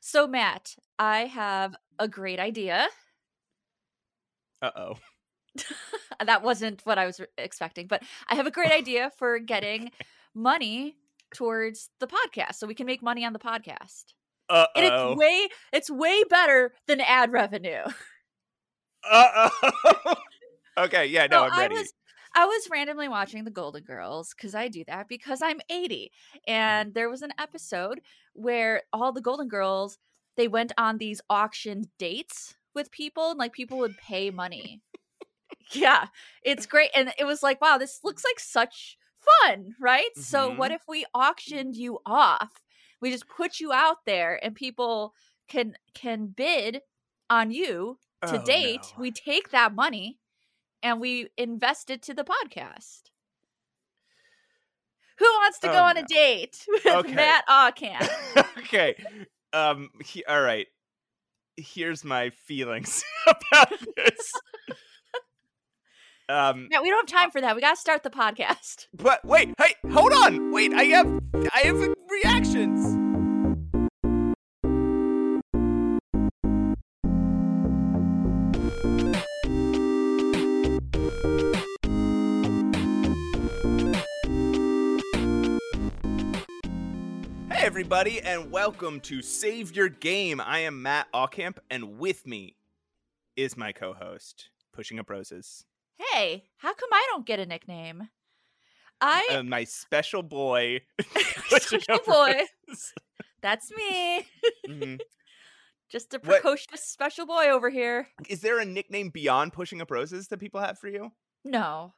So, Matt, I have a great idea. Uh oh. that wasn't what I was expecting, but I have a great idea for getting money towards the podcast so we can make money on the podcast. Uh oh. it's way it's way better than ad revenue. Uh oh. okay, yeah, no, So I'm I ready. was I was randomly watching the Golden Girls because I do that because I'm 80. Mm-hmm. And there was an episode where all the Golden Girls they went on these auction dates with people and like people would pay money. yeah, it's great. And it was like, wow, this looks like such fun, right? So what Mhm. if we auctioned you off? We just put you out there and people can can bid on you to Oh, date. no. We take that money and we invest it to the podcast. Who wants to go Oh, on a date with Okay. Matt Aucamp? okay. Um he, all right. Here's my feelings about this. um we don't have time for that. We got to start the podcast. but wait, hey, hold on. Wait, I have I have reactions. Everybody and welcome to Save Your Game. I am Matt Aucamp and with me is my co-host Pushing Up Roses. Hey, how come I don't get a nickname? I Uh, my special boy Special boy. That's me. Mhm. Just a What- precocious special boy over here. Is there a nickname beyond Pushing Up Roses that people have for you? No.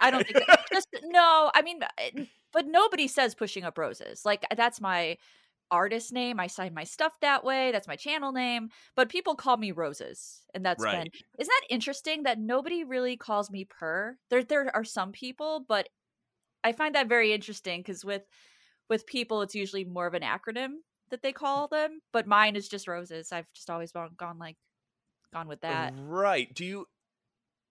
I don't think that, just no. I mean, it- but nobody says pushing up roses. Like uh, that's my artist name. I sign my stuff that way. That's my channel name. But people call me Roses, and that's been. Isn't that interesting that nobody really calls me Per? There, there are some people, but I find that very interesting because with with people, it's usually more of an acronym that they call them. But mine is just Roses. I've just always gone, gone like gone with that. Right. Do you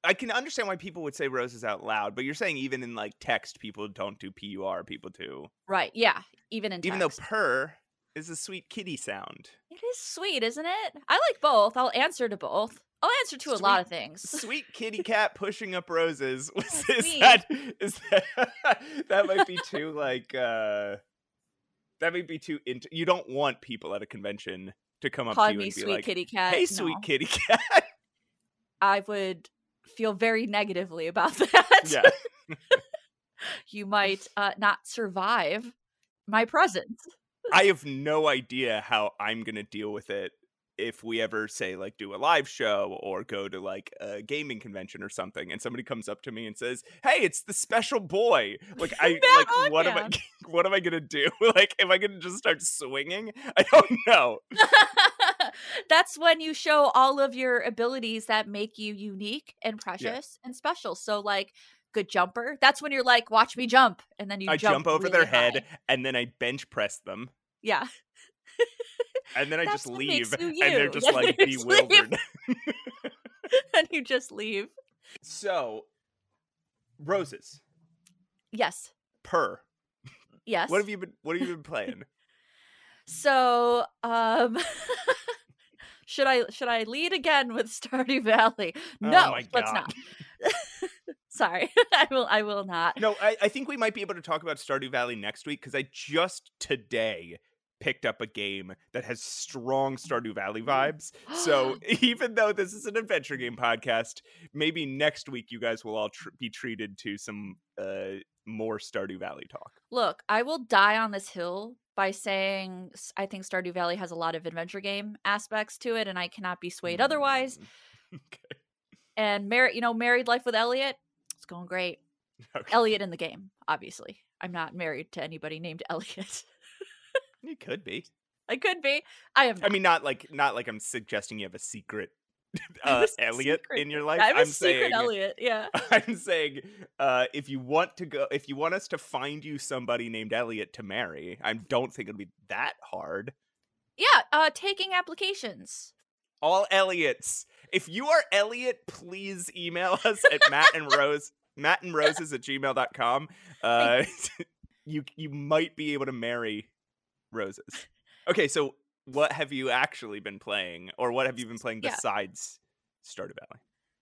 I can understand why people would say roses out loud, but you're saying even in like text people don't do P U R, people do. Right? Yeah. Even in Even though purr is a sweet kitty sound. It is sweet, isn't it? I like both. I'll answer to both. I'll answer to a lot of things. Sweet kitty cat pushing up roses. Was is that is that that might be too like uh that might be too int- you don't want people at a convention to come up to you and be sweet like, kitty cat. "Hey, no. sweet kitty cat." I would feel very negatively about that. yeah. you might uh, not survive my presence. I have no idea how I'm gonna deal with it if we ever say like do a live show or go to like a gaming convention or something and somebody comes up to me and says hey it's the special boy like i like what am i what am i gonna do like am i gonna just start swinging i don't know That's when you show all of your abilities that make you unique and precious and special. So, like, good jumper. That's when you're like, watch me jump. And then you i jump, over their really head and then i bench press them Yeah. and then i That's just leave makes you and they're just Then like you bewildered and you just leave. so roses Yes. Per. Yes. what have you been what have you been playing So, um should I should I lead again with Stardew Valley? Oh No, my let's not. Sorry. I will I will not. No, I, I think we might be able to talk about Stardew Valley next week because I just today picked up a game that has strong Stardew Valley vibes. So even though this is an adventure game podcast, maybe next week you guys will all tr- be treated to some uh, more Stardew Valley talk. Look, I will die on this hill by saying I think Stardew Valley has a lot of adventure game aspects to it and I cannot be swayed otherwise. Mm, okay. And Mar- you know, married life with Elliot, it's going great. okay. Elliot in the game, obviously. I'm not married to anybody named Elliot. You could be. I could be. I am I mean, not like not like I'm suggesting you have a secret uh, Elliot secret- in your life. I'm a I'm secret saying Elliot, yeah. I'm saying, uh, if you want to go, if you want us to find you somebody named Elliot to marry, I don't think it'll be that hard. Yeah, uh taking applications. All Elliots. If you are Elliot, please email us at Matt and Rose, Matt and Roses at gmail.com. Uh, you you might be able to marry Roses. Okay, so what have you actually been playing, or what have you been playing Yeah. besides Stardew Valley?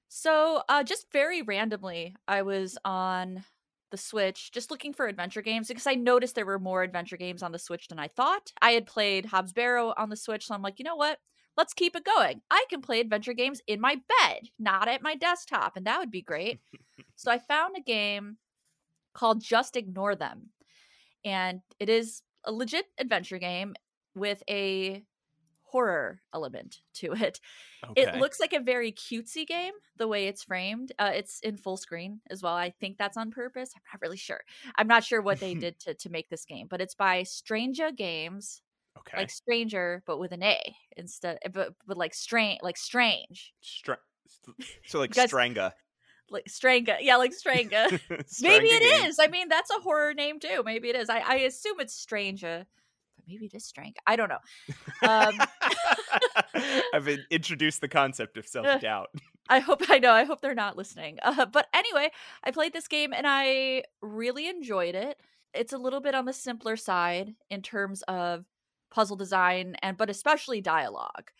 So, uh, just very randomly, I was on the Switch just looking for adventure games because I noticed there were more adventure games on the Switch than I thought. I had played Hob's Barrow on the Switch, so I'm like, you know what? Let's keep it going. I can play adventure games in my bed, not at my desktop, and that would be great. so, I found a game called Just Ignore Them, and it is a legit adventure game with a horror element to it. Okay. It looks like a very cutesy game the way it's framed. Uh, it's in full screen as well. I think that's on purpose. I'm not really sure. I'm not sure what they did to to make this game, but it's by Stranger Games, okay. like Stranger but with an A instead, but but like strange, like strange, Stra- so like guys- Stranga. like Stranga. Yeah, like Stranga. Maybe it game. is. I mean, that's a horror name too. Maybe it is. I, I assume it's Stranger, but maybe it is Stranga. I don't know. Um, I've introduced the concept of self doubt. I hope I know. I hope they're not listening. Uh, but anyway, I played this game and I really enjoyed it. It's a little bit on the simpler side in terms of puzzle design and but especially dialogue.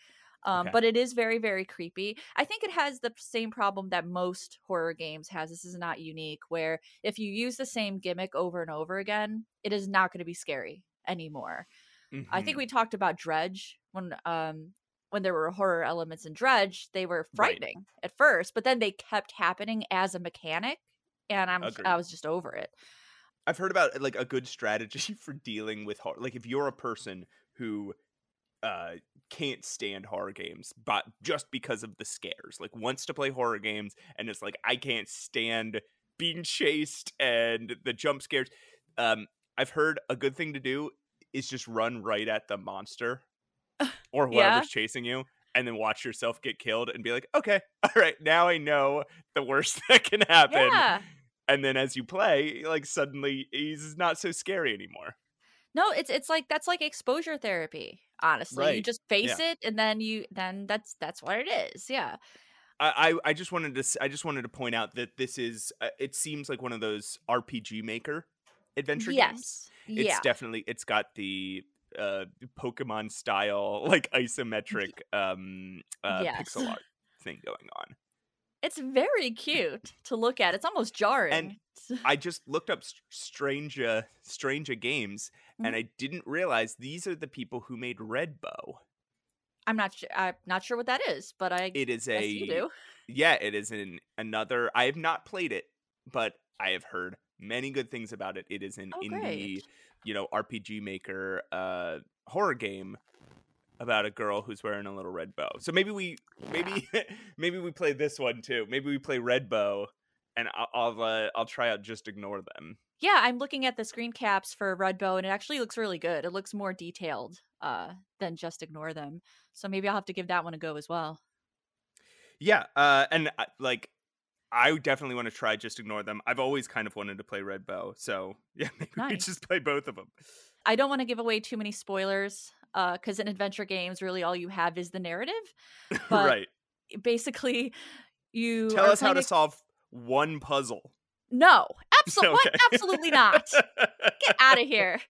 Um, Okay. But it is very very creepy. I think it has the same problem that most horror games has. This is not unique. Where if you use the same gimmick over and over again, it is not going to be scary anymore. I think Mhm. we talked about Dredge when um when there were horror elements in Dredge, they were Right. frightening at first, but then they kept happening as a mechanic, and I'm Agreed. I was just over it. I've heard about like a good strategy for dealing with horror. Like if you're a person who uh can't stand horror games but just because of the scares like wants to play horror games and it's like i can't stand being chased and the jump scares um i've heard a good thing to do is just run right at the monster or Yeah. chasing you and then watch yourself get killed and be like okay all right now i know the worst that can happen Yeah. and then as you play like suddenly he's not so scary anymore No, it's it's like that's like exposure therapy. Honestly, you just face it, and then you then that's that's what it is. Yeah. I, I I just wanted to I just wanted to point out that this is uh, it seems like one of those RPG maker adventure games. yes. It's yeah. definitely it's got the uh Pokemon style like isometric um uh Yes. pixel art thing going on. it's very cute to look at. It's almost jarring. And I just looked up Stranger Stranger Games Mm-hmm. and I didn't realize these are the people who made Red Bow. I'm not sure. I'm not sure what that is, but I It is guess a you do. yeah, it is in another. I have not played it, but I have heard many good things about it. It is an Oh, indie, great. you know, RPG maker uh horror game about a girl who's wearing a little red bow. So maybe we maybe maybe we play this one too. Maybe we play Red Bow and I'll I'll, uh, I'll try out just ignore them. Yeah, I'm looking at the screen caps for Red Bow, and it actually looks really good. It looks more detailed uh, than just ignore them. So maybe I'll have to give that one a go as well. Yeah, uh and uh, like I definitely want to try just ignore them. I've always kind of wanted to play Red Bow. So, yeah, maybe we just play both of them. I don't want to give away too many spoilers uh, because in adventure games, really all you have is the narrative. But right. Basically, you Tell us how to solve one puzzle. No, absolutely, Okay. absolutely not. Get out of here.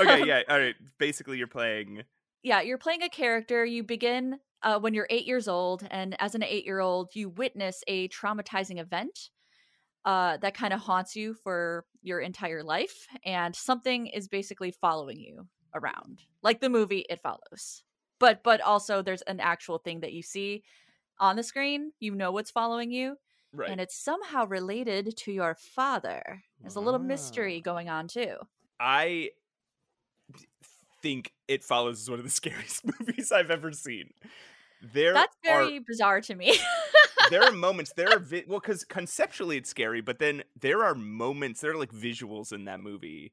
okay, yeah, all right. Basically, you're playing. yeah, you're playing a character. You begin uh, when you're eight years old, and as an eight year old, you witness a traumatizing event uh, that kind of haunts you for your entire life, and something is basically following you around, like the movie It Follows. But but also there's an actual thing that you see on the screen. You know what's following you, Right. and it's somehow related to your father. There's a little mystery Ah. going on too. I think It Follows is one of the scariest movies I've ever seen. There That's are very bizarre to me. there are moments there are vi- well because conceptually it's scary, but then there are moments there are like visuals in that movie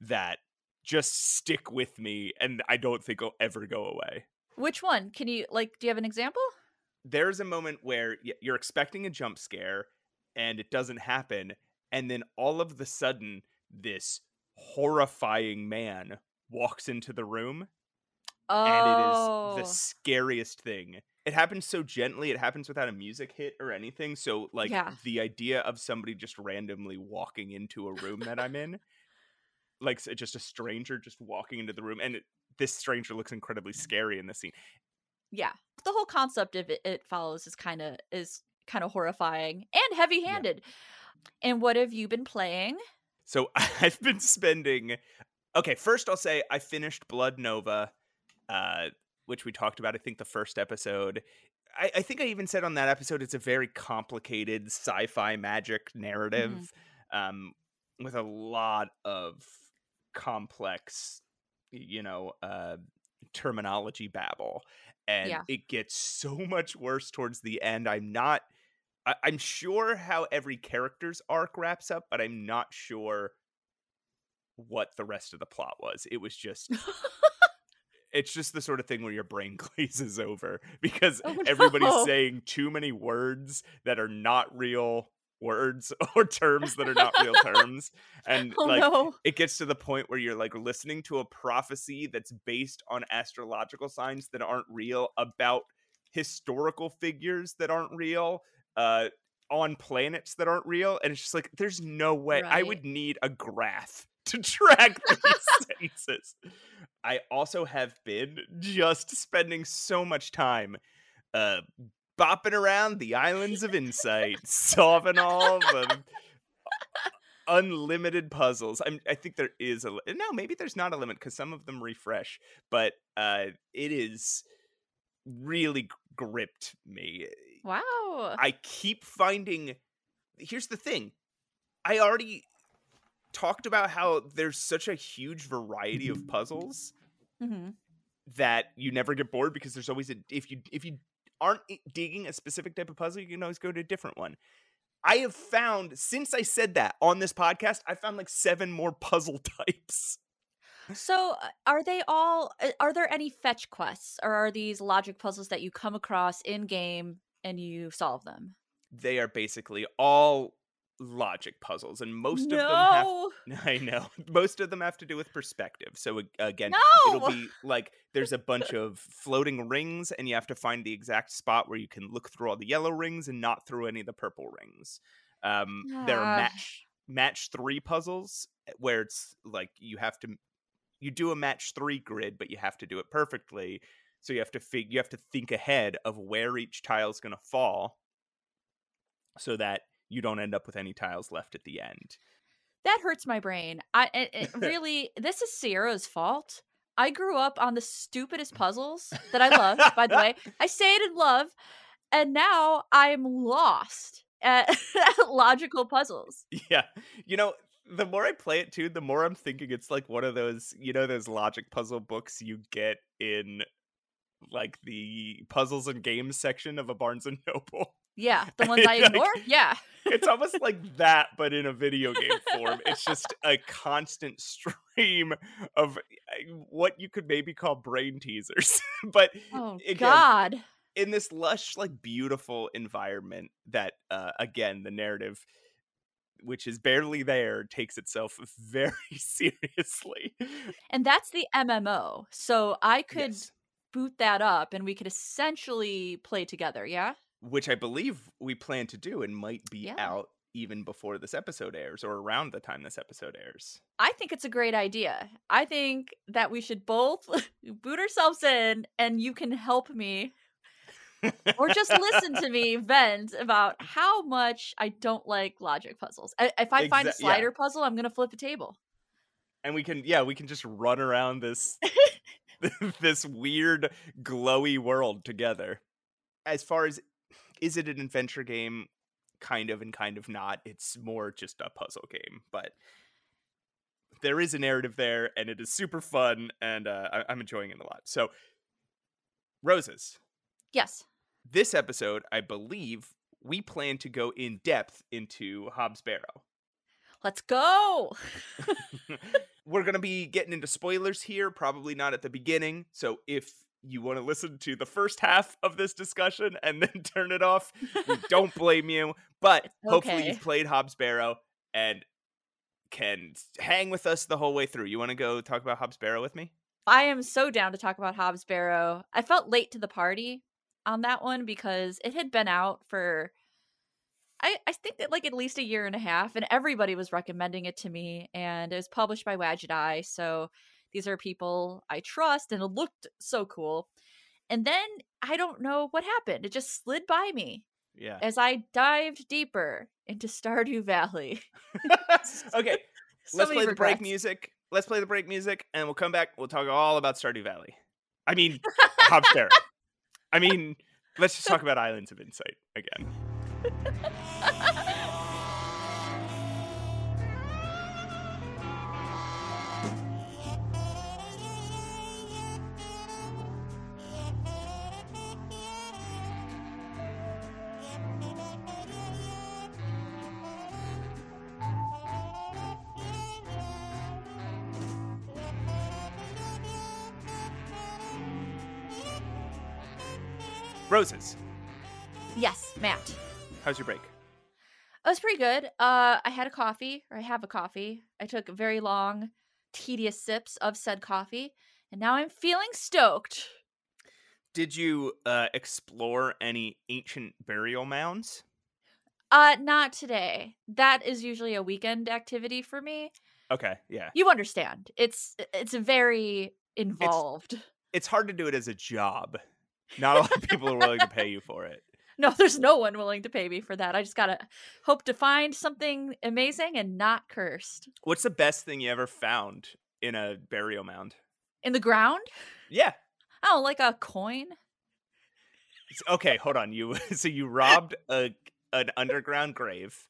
that just stick with me, and I don't think will ever go away. Which one? Can you like do you have an example? there's a moment where you're expecting a jump scare and it doesn't happen and then all of the sudden this horrifying man walks into the room Oh. and it is the oh. scariest thing it happens so gently it happens without a music hit or anything so like Yeah. the idea of somebody just randomly walking into a room that i'm in like just a stranger just walking into the room and it, this stranger looks incredibly scary in this scene. Yeah, the whole concept of it, it follows is kind of is kind of horrifying and heavy handed. Yeah. And what have you been playing? So I've been spending. Okay, first I'll say I finished Blood Nova, uh, which we talked about. I think the first episode. I, I, think I even said on that episode it's a very complicated sci-fi magic narrative, mm-hmm. um, with a lot of complex, you know, uh, terminology babble, and yeah. it gets so much worse towards the end. I'm not I- I'm sure how every character's arc wraps up, but I'm not sure what the rest of the plot was. It was just it's just the sort of thing where your brain glazes over because oh, no. everybody's saying too many words that are not real words or terms that are not real terms and oh, like no. it gets to the point where you're like listening to a prophecy that's based on astrological signs that aren't real about historical figures that aren't real uh, on planets that aren't real, and it's just like there's no way right. I would need a graph to track these sentences. I also have been just spending so much time uh, bopping around the islands of insight, solving all the unlimited puzzles. I'm, I think there is a no, maybe there's not a limit because some of them refresh, but uh, it is really gripped me. Wow. I keep finding here's the thing. I already talked about how there's such a huge variety of puzzles mm-hmm. that you never get bored because there's always a if you if you aren't digging a specific type of puzzle, you can always go to a different one. I have found since I said that on this podcast, I found like seven more puzzle types. So, uh, are they all? Uh, are there any fetch quests, or are these logic puzzles that you come across in game and you solve them? They are basically all logic puzzles, and most no. of them have. I know most of them have to do with perspective. So again, no! it'll be like there's a bunch of floating rings, and you have to find the exact spot where you can look through all the yellow rings and not through any of the purple rings. Um, there are match match three puzzles eh, where it's like you have to you do a match three grid, but you have to do it perfectly. So you have to fig- you have to think ahead of where each tile is going to fall, so that you don't end up with any tiles left at the end. That hurts my brain. I it, eh, it eh, really this is Sierra's fault. I grew up on the stupidest puzzles that I love. by the way, I say it in love, and now I'm lost at, at logical puzzles. Yeah, you know the more I play it too, the more I'm thinking it's like one of those, you know, those logic puzzle books you get in like the puzzles and games section of a Barnes and Noble. Yeah, the ones I ignore. Like, yeah, it's almost like that, but in a video game form. It's just a constant stream of eh, what you could maybe call brain teasers. but oh again, god, in this lush, like beautiful environment that, uh, again, the narrative which is barely there, takes itself very seriously. And that's the MMO. So I could yes. boot that up and we could essentially play together, yeah? Which I believe we plan to do and might be yeah. out even before this episode airs or around the time this episode airs. I think it's a great idea. I think that we should both boot ourselves in and you can help me or just listen to me vent about how much I don't like logic puzzles. If I find a slider yeah. puzzle, I'm going to flip a table. And we can, yeah, we can just run around this this weird glowy world together. As far as is it an adventure game? Kind of and kind of not. It's more just a puzzle game, but there is a narrative there, and it is super fun, and uh, I- I'm enjoying it a lot. So, roses. Yes this episode, I believe, we plan to go in depth into Hob's Barrow. Let's go. We're going to be getting into spoilers here, probably not at the beginning. So if you want to listen to the first half of this discussion and then turn it off, we don't blame you. But okay. hopefully you've played Hob's Barrow and can hang with us the whole way through. You want to go talk about Hob's Barrow with me? I am so down to talk about Hob's Barrow. I felt late to the party on that one because it had been out for I, I think that like at least a year and a half and everybody was recommending it to me and it was published by Wadjet Eye so these are people I trust, and it looked so cool. And then I don't know what happened. It just slid by me Yeah. as I dived deeper into Stardew Valley. okay, So let's play the break music. Let's play the break music, and we'll come back. We'll talk all about Stardew Valley. I mean, Barrow. I mean, let's just talk about Islands of Insight again. Roses, yes, Matt. how's your break? It was pretty good. Uh, I had a coffee, or I have a coffee. I took very long, tedious sips of said coffee, and now I'm feeling stoked. Did you uh, explore any ancient burial mounds? Uh, not today. That is usually a weekend activity for me. Okay, yeah. You understand. It's it's very involved. It's hard to do it as a job. Not a lot of people are willing to pay you for it. No, there's no one willing to pay me for that. I just gotta hope to find something amazing and not cursed. What's the best thing you ever found in a burial mound? In the ground? Yeah. Oh, like a coin? Okay, hold on. You so you robbed a an underground grave,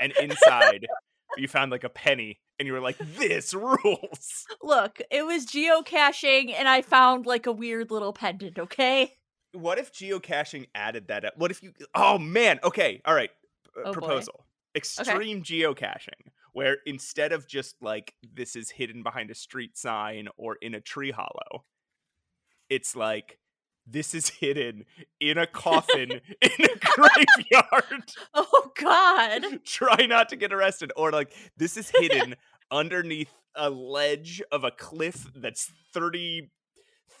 and inside you found like a penny, and you were like, "This rules." Look, it was geocaching and I found like a weird little pendant, okay? What if geocaching added that? Up? What if you? Oh man. Okay. All right. Oh, boy. proposal. Extreme geocaching, where instead of just like this is hidden behind a street sign or in a tree hollow, it's like this is hidden in a coffin in a graveyard. Oh god. Try not to get arrested. Or like this is hidden underneath a ledge of a cliff that's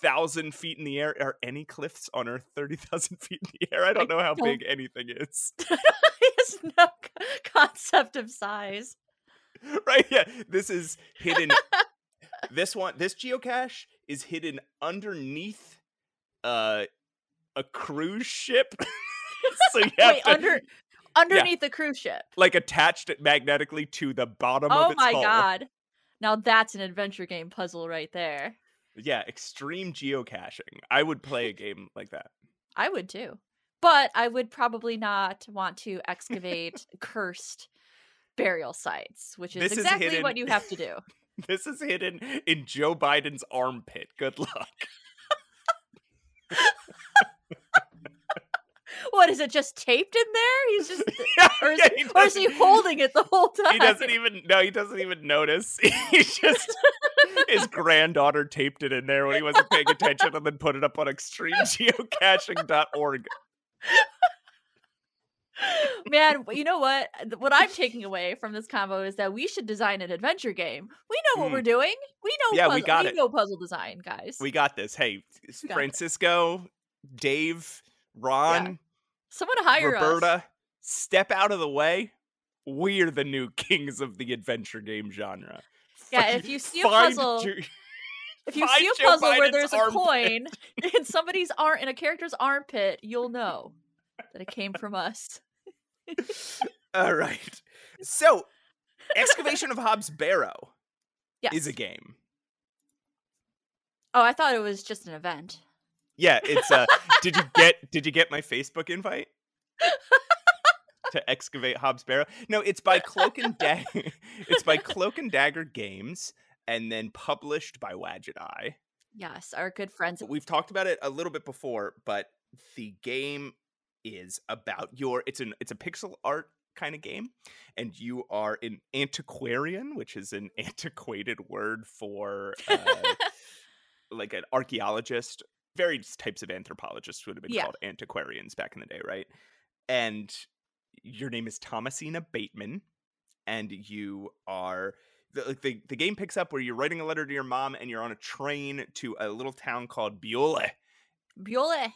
30,000 feet in the air. Are any cliffs on Earth 30,000 feet in the air? I don't I know how don't- big anything is. he has no concept of size. right? Yeah. This is hidden. this one, this geocache is hidden underneath uh, a cruise ship. so you have Wait, to, under underneath the cruise ship. like attached it magnetically to the bottom of Oh my hull. god. Now that's an adventure game puzzle right there. Yeah, extreme geocaching. I would play a game like that. I would too. But I would probably not want to excavate cursed burial sites, which is This is exactly hidden- what you have to do. This is hidden in Joe Biden's armpit. Good luck. What is it just taped in there? He's just Yeah, or is, yeah, he or is he holding it the whole time? He doesn't even no, he doesn't even notice. He just his granddaughter taped it in there when he wasn't paying attention and then put it up on extremegeocaching.org. Man, you know what? What I'm taking away from this combo is that we should design an adventure game. We know what Mm. we're doing. We know Yeah, we puzzle, got it. know puzzle design, guys. We got this. Hey, got it. Francisco, Dave, Ron, Someone hire us. Roberta, step out of the way. We're the new kings of the adventure game genre. Yeah, if you see a puzzle- Ju- If you see a Joe puzzle where there's a coin in somebody's arm in a character's armpit, you'll know that it came from us. All right. So, excavation of Hob's Barrow Yes. is a game. oh, I thought it was just an event. Yeah, it's uh did you get did you get my Facebook invite? to excavate Hob's Barrow? No, it's by Cloak and Dagger. it's by Cloak and Dagger Games and then published by Wadjet Eye. Yes, our good friends. We've talked about it a little bit before, but the game is about your it's an it's a pixel art kind of game and you are an antiquarian, which is an antiquated word for uh, like an archaeologist. Various types of anthropologists would have been Yeah. called antiquarians back in the day, right? And your name is Thomasina Bateman, and you are the, like, the the game picks up where you're writing a letter to your mom, and you're on a train to a little town called Biole Biole.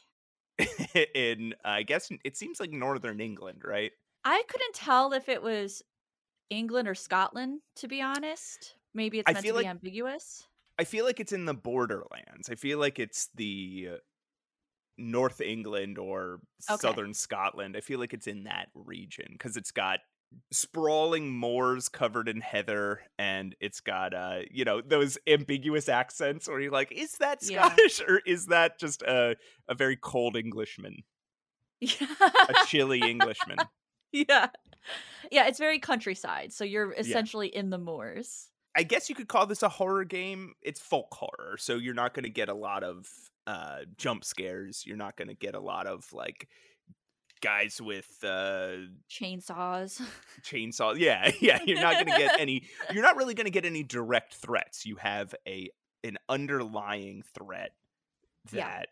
in I guess it seems like northern England, right? I couldn't tell if it was England or Scotland, to be honest. Maybe it's meant to be like- ambiguous. I feel like it's in the borderlands. I feel like it's the North England or Okay. southern Scotland. I feel like it's in that region because it's got sprawling moors covered in heather and it's got uh you know those ambiguous accents where you're like is that Yeah. scottish or is that just a a very cold englishman Yeah. a chilly englishman yeah. Yeah, it's very countryside. So you're essentially in the moors. I guess you could call this a horror game. It's folk horror, so you're not going to get a lot of uh, jump scares. You're not going to get a lot of like guys with uh, Chainsaws. chainsaws. Yeah, yeah. You're not going to get any. You're not really going to get any direct threats. You have a an underlying threat Yeah. that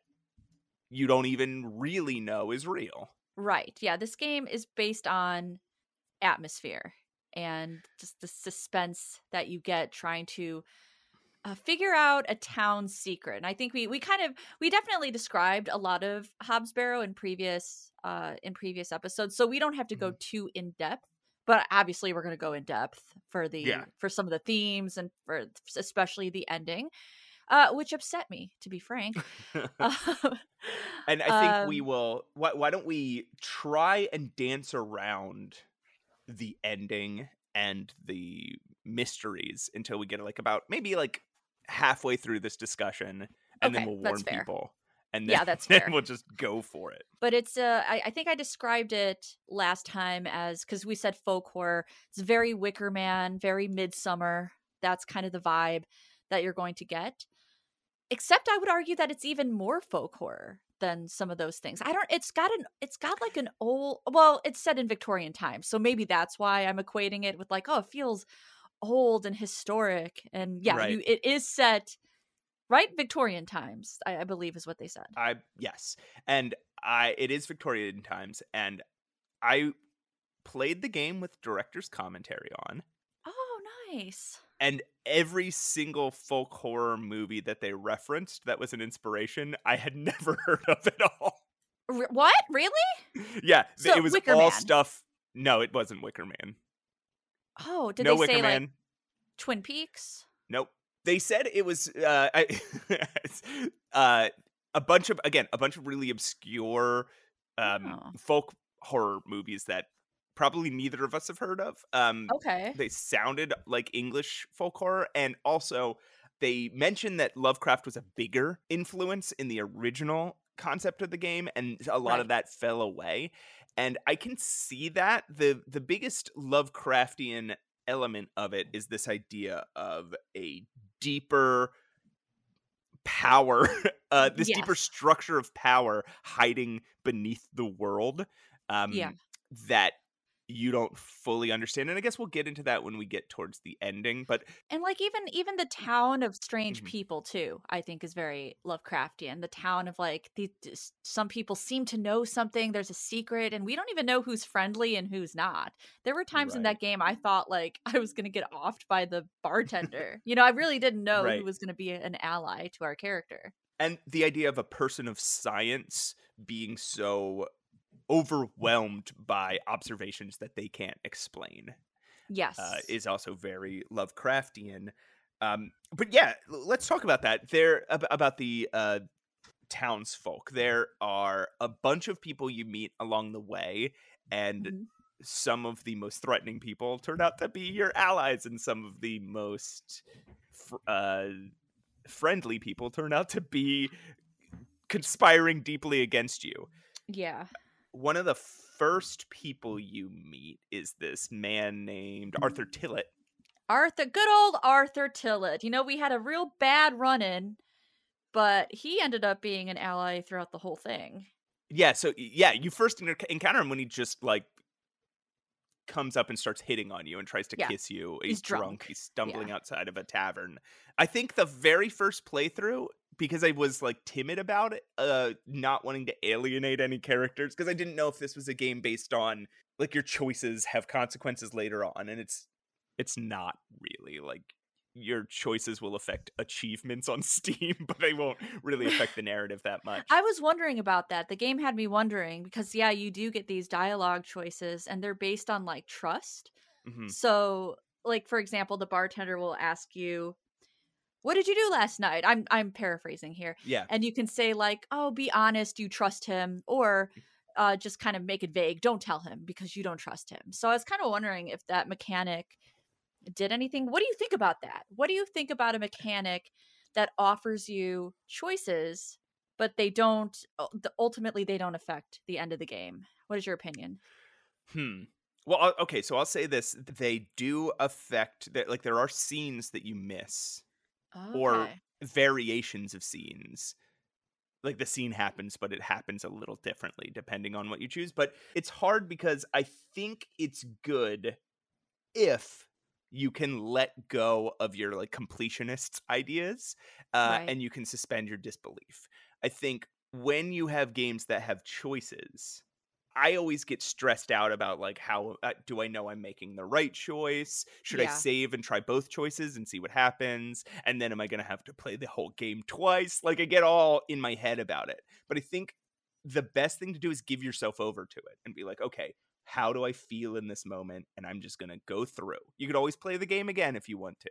you don't even really know is real. Right. Yeah, this game is based on atmosphere and just the suspense that you get trying to uh, figure out a town's secret. And I think we we kind of we definitely described a lot of Hob's Barrow in previous uh in previous episodes, so we don't have to go too in depth. But obviously, we're going to go in depth for the Yeah. for some of the themes and for especially the ending, uh, which upset me to be frank. Um, And I think we um, will. Why, why don't we try and dance around the ending and the mysteries until we get like about maybe like halfway through this discussion, and then we'll warn fair. people. And then, Yeah, that's then we'll just go for it. but it's uh I, I think i described it last time as because we said folk horror it's very wicker man very midsummer that's kind of the vibe that you're going to get except i would argue that it's even more folk horror than some of those things i don't it's got an it's got like an old well it's set in victorian times so maybe that's why i'm equating it with like oh it feels old and historic and yeah Right. you, it is set right victorian times I, I believe is what they said I yes, and I it is Victorian times, and I played the game with director's commentary on. oh nice and every single folk horror movie that they referenced that was an inspiration i had never heard of at all R- what really yeah So, it was Wicker all Man. stuff no it wasn't wicker man Oh, did no they wicker say man like Twin Peaks? nope they said it was uh, I, uh a bunch of again a bunch of really obscure um Oh. folk horror movies that probably neither of us have heard of um Okay. they sounded like English folk horror, and also they mentioned that Lovecraft was a bigger influence in the original concept of the game, and a lot of that fell away. And I can see that the the biggest Lovecraftian element of it is this idea of a deeper power uh this deeper structure of power hiding beneath the world um Yeah. that you don't fully understand and i guess we'll get into that when we get towards the ending but And like even even the town of strange Mhm. people too, I think is very Lovecraftian. The town of like the s- some people seem to know something. There's a secret, and we don't even know who's friendly and who's not. There were times in that game I thought like I was gonna get offed by the bartender. you know, I really didn't know Right. who was gonna be an ally to our character. and the idea of a person of science being so overwhelmed by observations that they can't explain Yes. uh, is also very Lovecraftian. Um, but yeah, let's talk about that. There ab- about the uh, townsfolk. There are a bunch of people you meet along the way, and Mhm. some of the most threatening people turn out to be your allies, and some of the most fr- uh, friendly people turn out to be conspiring deeply against you Yeah. One of the first people you meet is this man named Arthur mm-hmm. Tillett. Arthur, good old Arthur Tillett. You know, we had a real bad run in, but he ended up being an ally throughout the whole thing. Yeah, so yeah, you first encounter him when he just like comes up and starts hitting on you and tries to Yeah. kiss you. He's He's, drunk. drunk. He's stumbling outside of a tavern. I think the very first playthrough because I was like timid about it, uh not wanting to alienate any characters because I didn't know if this was a game based on like your choices have consequences later on and it's it's not really like your choices will affect achievements on Steam, but they won't really affect the narrative that much. I was wondering about that. The game had me wondering because, yeah, you do get these dialogue choices and they're based on like trust. Mhm. So, like, for example, the bartender will ask you, what did you do last night? I'm I'm paraphrasing here. Yeah. And you can say like, "Oh, be honest, you trust him," or uh, just kind of make it vague. Don't tell him because you don't trust him. So I was kind of wondering if that mechanic did anything. What do you think about that? What do you think about a mechanic that offers you choices, but they don't ultimately they don't affect the end of the game? What is your opinion? Hmm. Well, okay, so I'll say this: they do affect that. Like there are scenes that you miss, okay. or variations of scenes. Like the scene happens, but it happens a little differently depending on what you choose. But it's hard because I think it's good if you can let go of your like completionist ideas uh, Right. and you can suspend your disbelief. I think when you have games that have choices, I always get stressed out about like how uh, do I know I'm making the right choice? Should I save and try both choices and see what happens? And then am I going to have to play the whole game twice? Like I get all in my head about it. But I think the best thing to do is give yourself over to it and be like, okay, how do I feel in this moment? And I'm just going to go through. You could always play the game again if you want to.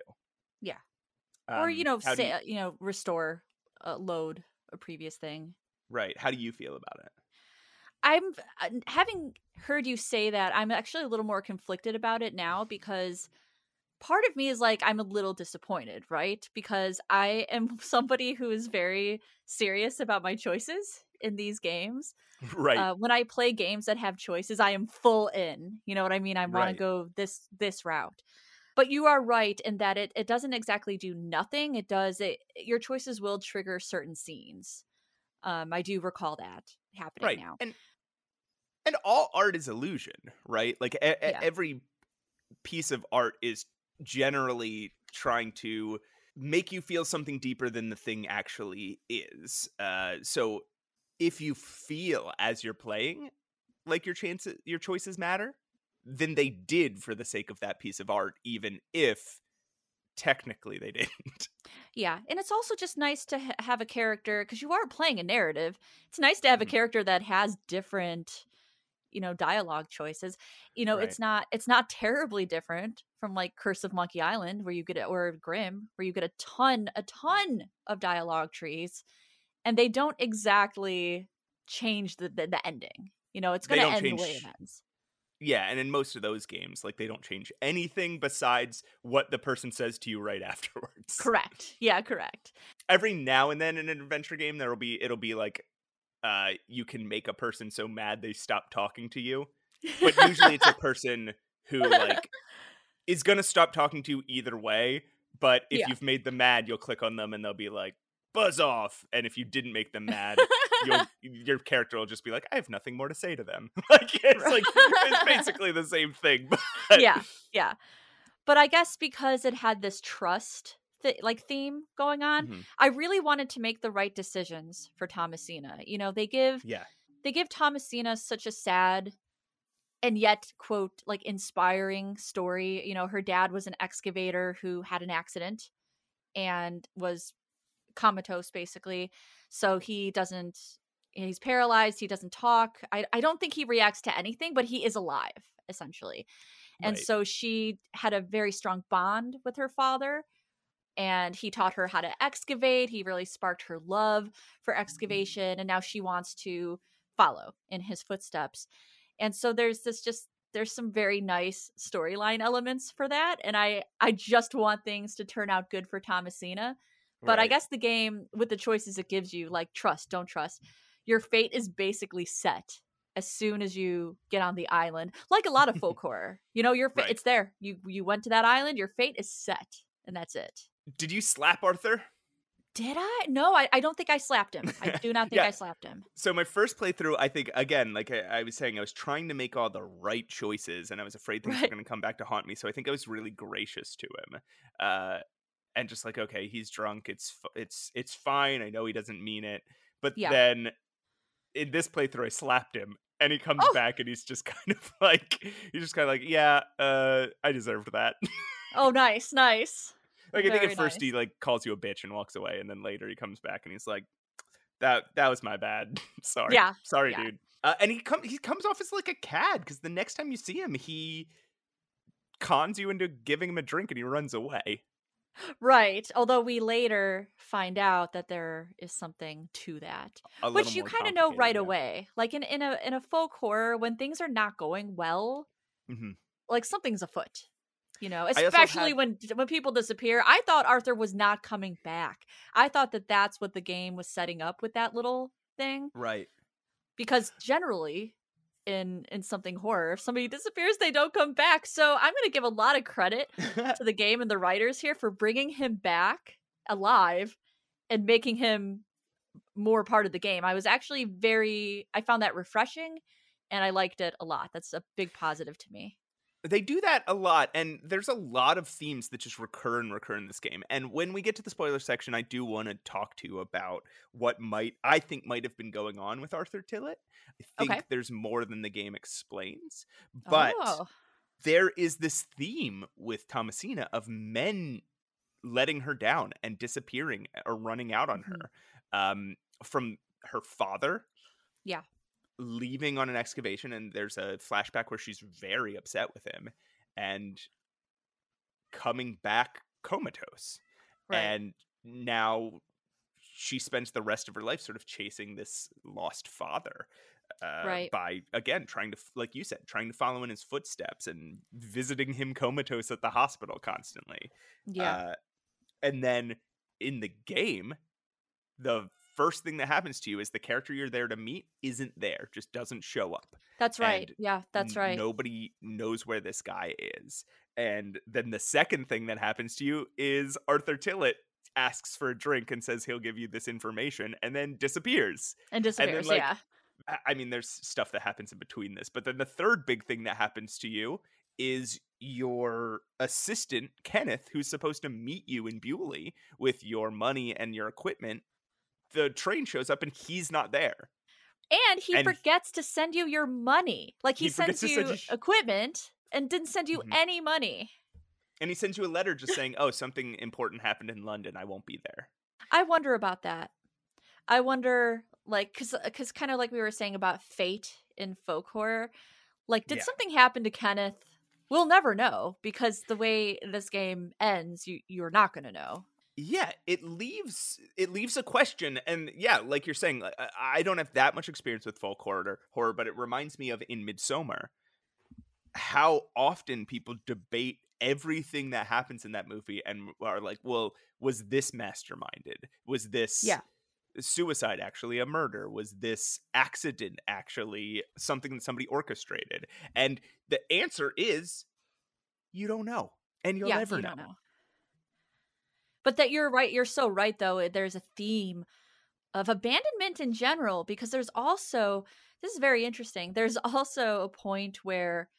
Yeah. or you Um, know, say, uh, you know, restore, uh, load a previous thing. right. How do you feel about it? I'm uh, having heard you say that. I'm actually a little more conflicted about it now because part of me is like I'm a little disappointed, right? Because I am somebody who is very serious about my choices in these games. right. Uh, when I play games that have choices, I am full in. You know what I mean? I want Right. to go this this route. But you are right in that it it doesn't exactly do nothing. It does it. Your choices will trigger certain scenes. Um, I do recall that happening right. now. And and all art is illusion, right? Like e- Yeah. every piece of art is generally trying to make you feel something deeper than the thing actually is. Uh, so if you feel as you're playing like your chances your choices matter, then they did for the sake of that piece of art, even if technically they didn't. Yeah, and it's also just nice to ha- have a character because you are playing a narrative. It's nice to have a Mhm. character that has different, you know, dialogue choices. You know, Right. it's not it's not terribly different from like Curse of Monkey Island, where you get or Grim, where you get a ton, a ton of dialogue trees, and they don't exactly change the the, the ending. You know, it's going to end the way it ends. Yeah, and in most of those games, like they don't change anything besides what the person says to you right afterwards. Correct. Yeah, correct. Every now and then in an adventure game, there'll be it'll be like uh you can make a person so mad they stop talking to you. But usually it's a person who like is gonna stop talking to you either way. But if Yeah. you've made them mad, you'll click on them and they'll be like, buzz off. And if you didn't make them mad, you'll your character will just be like, I have nothing more to say to them. like it's like it's basically the same thing. But yeah yeah but i guess because it had this trust th- like theme going on Mhm. i really wanted to make the right decisions for thomasina you know they give Yeah. they give thomasina such a sad and yet quote like inspiring story you know her dad was an excavator who had an accident and was comatose basically so he doesn't he's paralyzed he doesn't talk i, I don't think he reacts to anything but he is alive essentially and Right. so she had a very strong bond with her father and he taught her how to excavate he really sparked her love for mm-hmm. excavation and now she wants to follow in his footsteps. And so there's this just there's some very nice storyline elements for that and i i just want things to turn out good for thomasina but i guess the game with the choices it gives you like trust don't trust your fate is basically set as soon as you get on the island like a lot of folk horror you know your fa- Right. it's there you you went to that island your fate is set and that's it Did you slap Arthur? did i no i, I don't think i slapped him i do not think Yeah. i slapped him So my first playthrough, I think again, like I, I was saying, I was trying to make all the right choices, and I was afraid things were going to come back to haunt me. So I think I was really gracious to him, uh, and just like, okay, he's drunk. It's it's it's fine. I know he doesn't mean it, but Yeah. then in this playthrough, I slapped him, and he comes Oh. back, and he's just kind of like, he's just kind of like, yeah, uh, I deserved that. oh nice nice Like I think Very at first nice. he like calls you a bitch and walks away, and then later he comes back and he's like, "That that was my bad. Sorry, Yeah, sorry, yeah. dude." Uh, and he come he comes off as like a cad because the next time you see him, he cons you into giving him a drink and he runs away. Right. Although we later find out that there is something to that. Which you kind of know right yeah. away. Like in, in a in a folk horror, when things are not going well, Mhm. like something's afoot. You know, especially had- when when people disappear. I thought Arthur was not coming back. I thought that that's what the game was setting up with that little thing Right. because generally in in something horror, if somebody disappears, they don't come back. So I'm going to give a lot of credit to the game and the writers here for bringing him back alive and making him more part of the game. I was actually very I found that refreshing and I liked it a lot. That's a big positive to me. They do that a lot and there's a lot of themes that just recur and recur in this game and when we get to the spoiler section i do want to talk to you about what might i think might have been going on with arthur tillett i think Okay. there's more than the game explains but oh, there is this theme with thomasina of men letting her down and disappearing or running out on Mhm. her um, from her father Yeah. Leaving on an excavation and there's a flashback where she's very upset with him and coming back comatose right. and now she spends the rest of her life sort of chasing this lost father uh, Right. by again trying to like you said trying to follow in his footsteps and visiting him comatose at the hospital constantly yeah. uh, and then in the game the first thing that happens to you is the character you're there to meet isn't there just doesn't show up that's right. and Yeah, that's N- right. Nobody knows where this guy is. And then the second thing that happens to you is Arthur Tillett asks for a drink and says he'll give you this information and then disappears. and disappears. like, yeah. I- I mean, there's stuff that happens in between this, but then the third big thing that happens to you is your assistant, Kenneth, who's supposed to meet you in Bewley with your money and your equipment. The train shows up and he's not there. And he and- forgets to send you your money. Like he, He sends you send you sh- equipment and didn't send you Mhm. any money. And he sends you a letter just saying, oh, something important happened in London. I won't be there. I wonder about that. I wonder, like, because because kind of like we were saying about fate in folk horror. Like, did Yeah. something happen to Kenneth? We'll never know because the way this game ends, you you're not gonna know. Yeah it leaves it leaves a question and yeah like you're saying like, I- i don't have that much experience with folk horror horror but it reminds me of in Midsommar how often people debate everything that happens in that movie and are like well was this masterminded? Was this Yeah. suicide actually a murder? Was this accident actually something that somebody orchestrated? And the answer is you don't know and you'll yeah, never you know. know. But that you're right. You're so right, though. There's a theme of abandonment in general because there's also this is very interesting. There's also a point where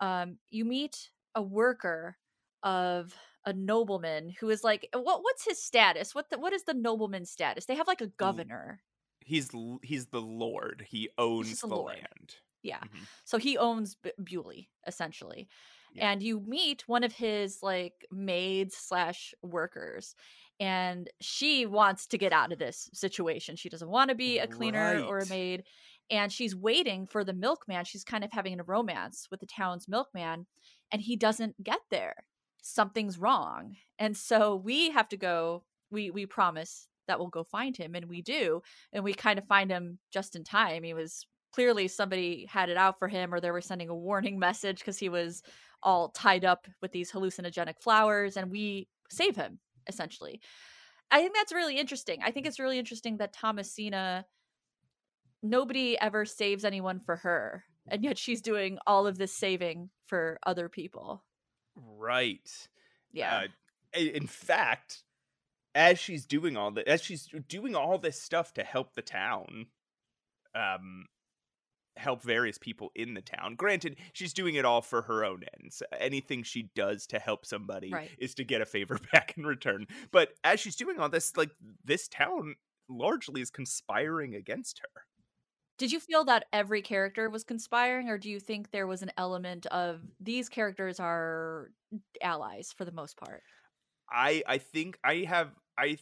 um, you meet a worker of a nobleman who is like, what what's his status? What the, what is the nobleman's status? They have like a governor. he's he's the lord he owns the the, lord. land Yeah. Mhm. So he owns B- Bewley essentially, Yeah. and you meet one of his like maids slash workers, and she wants to get out of this situation. She doesn't want to be a cleaner or a maid, and she's waiting for the milkman. She's kind of having a romance with the town's milkman, and he doesn't get there. Something's wrong, and so we have to go. We we promise that we'll go find him, and we do, and we kind of find him just in time. He was clearly somebody had it out for him or they were sending a warning message because he was all tied up with these hallucinogenic flowers and we save him essentially. I think that's really interesting. I think it's really interesting that thomasina nobody ever saves anyone for her and yet she's doing all of this saving for other people. Right. Yeah. Uh, in fact as she's doing all that as she's doing all this stuff to help the town um help various people in the town. Granted she's doing it all for her own ends. Anything she does to help somebody Right. is to get a favor back in return. But as she's doing all this like this town largely is conspiring against her. Did you feel that every character was conspiring or do you think there was an element of these characters are allies for the most part? I I think I have I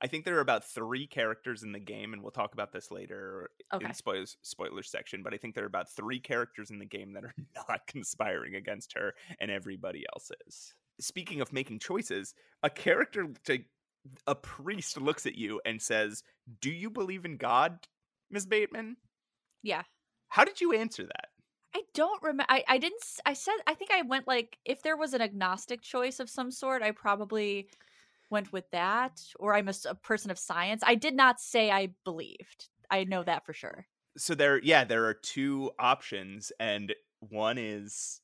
I think there are about three characters in the game, and we'll talk about this later okay in spoilers spoilers section. But I think there are about three characters in the game that are not conspiring against her, and everybody else is. speaking of making choices, a character to a priest looks at you and says, "Do you believe in God, Miss Bateman?" Yeah. How did you answer that? I don't remember. I, I didn't. I said. I think I went like if there was an agnostic choice of some sort, I probably went with that. Or I'm a person of science. I did not say I believed. I know that for sure. So there, yeah, there are two options, and one is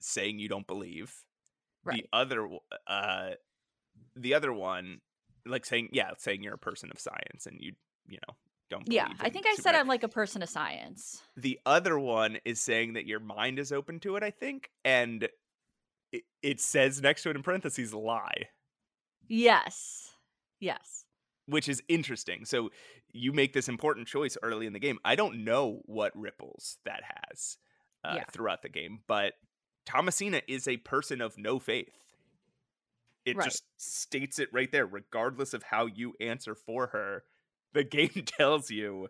saying you don't believe. Right. The other, uh, the other one, like saying, yeah, saying you're a person of science and you, you know, don't. Believe. Yeah, I think I said I'm like a person of science. The other one is saying that your mind is open to it. I think, and it, it says next to it in parentheses, lie. Yes. Yes. which is interesting. So you make this important choice early in the game. I don't know what ripples that has uh, Yeah. throughout the game, but Thomasina is a person of no faith. It Right. just states it right there, regardless of how you answer for her. The game tells you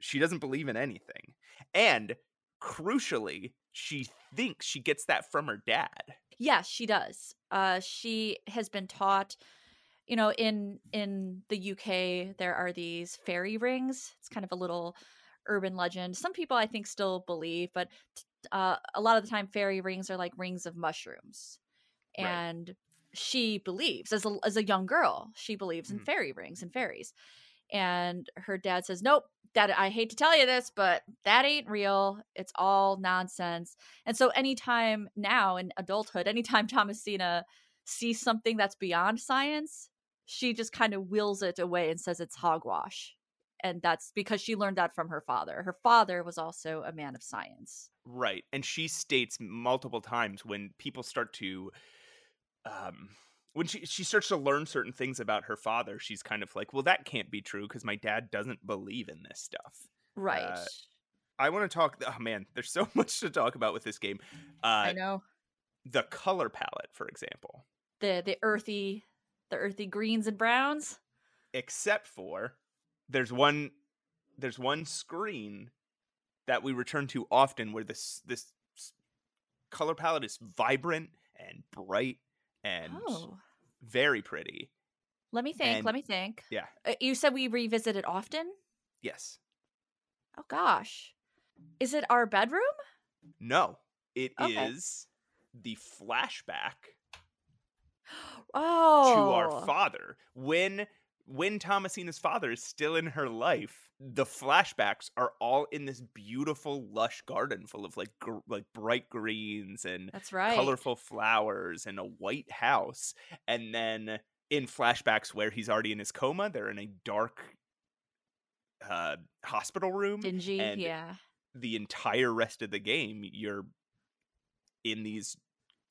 she doesn't believe in anything. And crucially, she thinks she gets that from her dad. Yes, she does. Uh, she has been taught. You know, in in the UK, there are these fairy rings. It's kind of a little urban legend. Some people, I think, still believe, but t- uh, a lot of the time, fairy rings are like rings of mushrooms, Right. and she believes as a as a young girl, she believes in Mhm. fairy rings and fairies. And her dad says, "Nope, Dad. I hate to tell you this, but that ain't real. It's all nonsense." And so, anytime now in adulthood, anytime Thomasina sees something that's beyond science, she just kind of wheels it away and says it's hogwash. And that's because she learned that from her father. Her father was also a man of science. Right. And she states multiple times when people start to um when she she starts to learn certain things about her father, she's kind of like, "Well, that can't be true because my dad doesn't believe in this stuff." Right. Uh, I want to talk oh man, there's so much to talk about with this game. I Uh know. the color palette, for example, The the earthy the earthy greens and browns. except for there's one there's one screen that we return to often where this this color palette is vibrant and bright and Oh. Very pretty. Let me think. And- let me think. Yeah. Uh, you said we revisit it often? Yes. Oh gosh. Is it our bedroom? No. It is Okay. the flashback Oh. to our father when when Thomasina's father is still in her life. The flashbacks are all in this beautiful lush garden full of like gr- like bright greens and That's right. colorful flowers and a white house. And then in flashbacks where he's already in his coma, they're in a dark uh hospital room. Dingy. and yeah. the entire rest of the game you're in these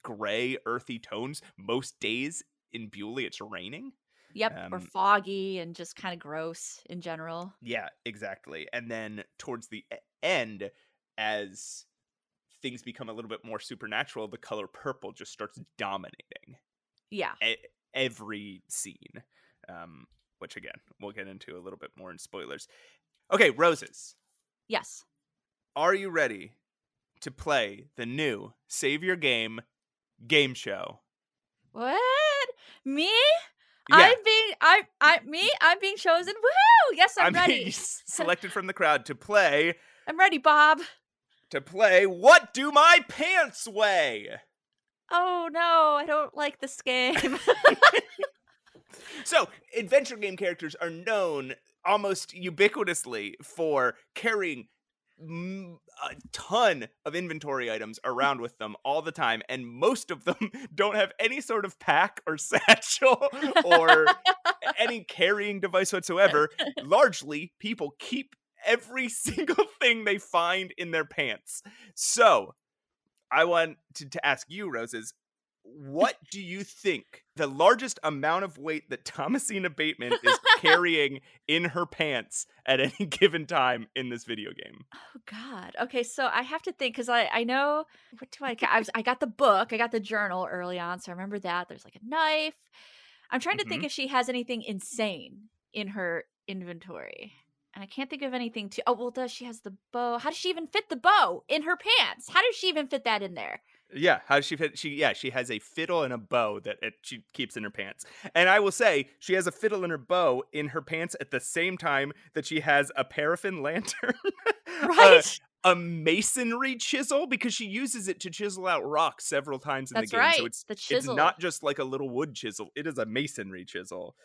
gray earthy tones most days in Bewley it's raining Yep. or um, foggy and just kind of gross in general. yeah exactly and then towards the end as things become a little bit more supernatural the color purple just starts dominating Yeah. e- every scene um which again we'll get into a little bit more in spoilers okay roses Yes. Are you ready to play the new Save Your Game game show? What? Me? Yeah, I'm being I I me? I'm being chosen. Woohoo! Yes, I'm, I'm ready. selected from the crowd to play I'm ready, Bob. to play What Do My Pants Weigh? Oh no, I don't like this game. So, adventure game characters are known almost ubiquitously for carrying a ton of inventory items around with them all the time, and most of them don't have any sort of pack or satchel or any carrying device whatsoever. Largely, people keep every single thing they find in their pants. So, I want to, to ask you, Roses, what do you think the largest amount of weight that Thomasina Bateman is carrying in her pants at any given time in this video game? oh God. Okay, so I have to think because I I know what do I I was I got the book, I got the journal early on, so I remember that. There's like a knife. I'm trying to think Mhm. if she has anything insane in her inventory. and I can't think of anything to. Oh well, does she has the bow? How does she even fit the bow in her pants? How does she even fit that in there? Yeah, how she fit? She yeah, she has a fiddle and a bow that it, she keeps in her pants. And I will say, she has a fiddle and her bow in her pants at the same time that she has a paraffin lantern, uh, Right. a, a masonry chisel because she uses it to chisel out rocks several times in That's the game. right. So it's the it's chisel. not just like a little wood chisel; it is a masonry chisel.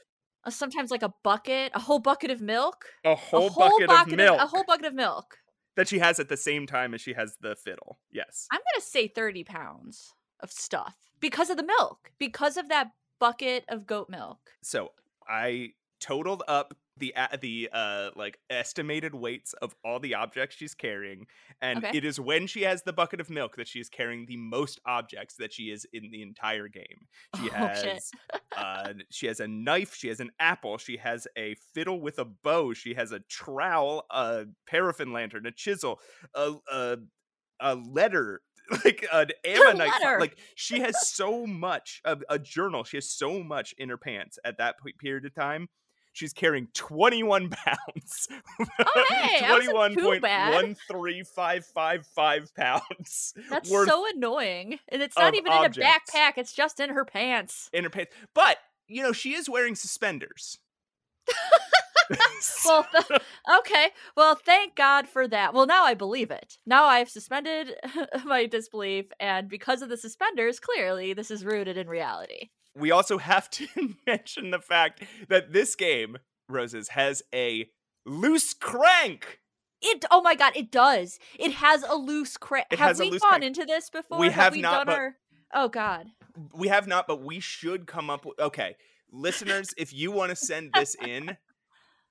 Uh, sometimes like a bucket, a whole bucket of milk. A whole, a whole bucket, of milk a whole bucket of milk. That she has at the same time as she has the fiddle. Yes. I'm gonna say 30 pounds of stuff because of the milk, because of that bucket of goat milk. So I totaled up the a- the uh like estimated weights of all the objects she's carrying, and Okay. it is when she has the bucket of milk that she is carrying the most objects that she is in the entire game. She Oh, has uh she has a knife, she has an apple, she has a fiddle with a bow, she has a trowel, a paraffin lantern, a chisel, a a, a letter. Like an ammonite, like she has so much of a journal. She has so much in her pants at that period of time. She's carrying 21 pounds. Oh, hey, too bad. 21.13555 pounds That's so annoying. And it's not even objects. in a backpack, it's just in her pants. in her pants. But, you know, she is wearing suspenders. Well, th- okay. Well, thank God for that. Well, now I believe it. Now I've suspended my disbelief, and because of the suspenders, clearly this is rooted in reality. We also have to mention the fact that this game, Roses, has a loose crank. It. Oh my God! It does. It has a loose crank. Have we gone crank. into this before? We have we not, done but- our? Oh God. We have not, but we should come up with. Okay, listeners, if you want to send this in,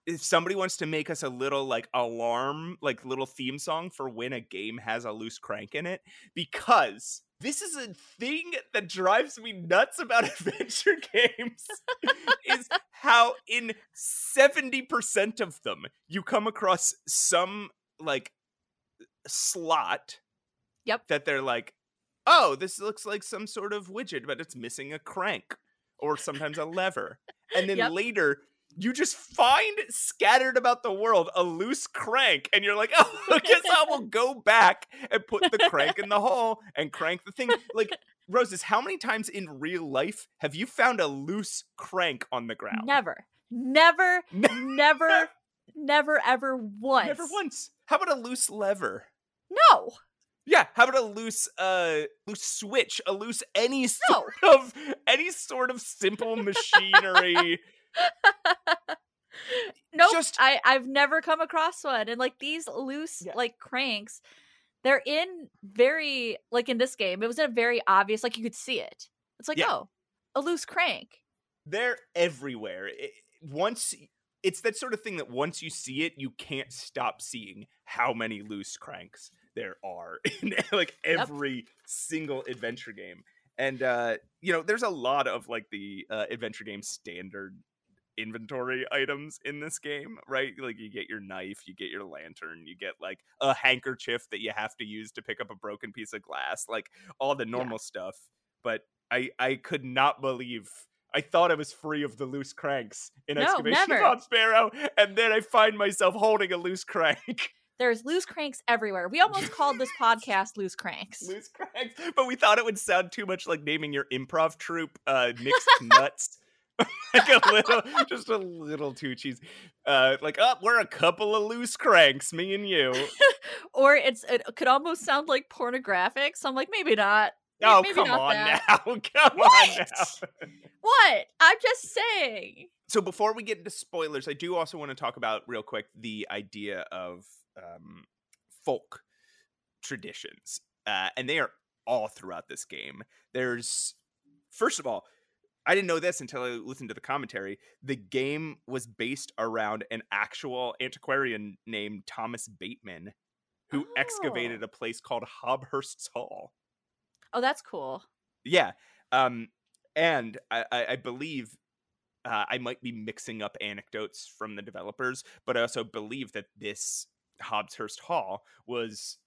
if somebody wants to make us a little like alarm, like little theme song for when a game has a loose crank in it, because this is a thing that drives me nuts about adventure games is how in 70% of them you come across some like slot Yep. that they're like oh this looks like some sort of widget but it's missing a crank or sometimes a lever and then Yep. later you just find scattered about the world a loose crank and you're like oh i guess i will go back and put the crank in the hole and crank the thing like roses how many times in real life have you found a loose crank on the ground Never. Never. Never. Never ever once. never once how about a loose lever No. Yeah, how about a loose uh loose switch, a loose any No. sort of any sort of simple machinery. Nope. Just- I I've never come across one. And like these loose Yeah. like cranks, they're in very like in this game. It was in a very obvious like you could see it. It's like Yeah. oh, a loose crank. They're everywhere. It, once it's that sort of thing that once you see it, you can't stop seeing how many loose cranks there are in like every single adventure game. And uh you know, there's a lot of like the uh, adventure game standard inventory items in this game, right? Like you get your knife, you get your lantern, you get like a handkerchief that you have to use to pick up a broken piece of glass, like all the normal stuff. But I I could not believe I thought I was free of the loose cranks in No, excavation never. Sparrow, and then I find myself holding a loose crank. There's loose cranks everywhere. We almost called this podcast loose cranks. loose cranks. But we thought it would sound too much like naming your improv troupe uh mixed nuts. like a little just a little too cheesy. Uh like, oh, we're a couple of loose cranks, me and you. or it's it could almost sound like pornographic. So I'm like, maybe not. Oh, maybe come not on that. now. Come What? on now. What? I'm just saying. so before we get into spoilers, I do also want to talk about real quick the idea of um, folk traditions, uh, and they are all throughout this game. There's first of all, I didn't know this until I listened to the commentary. The game was based around an actual antiquarian named Thomas Bateman, who Oh. excavated a place called Hobhurst's Hall. Oh, that's cool. Yeah. Um, and I, I, I believe uh, I might be mixing up anecdotes from the developers, but I also believe that this Hobbshurst Hall was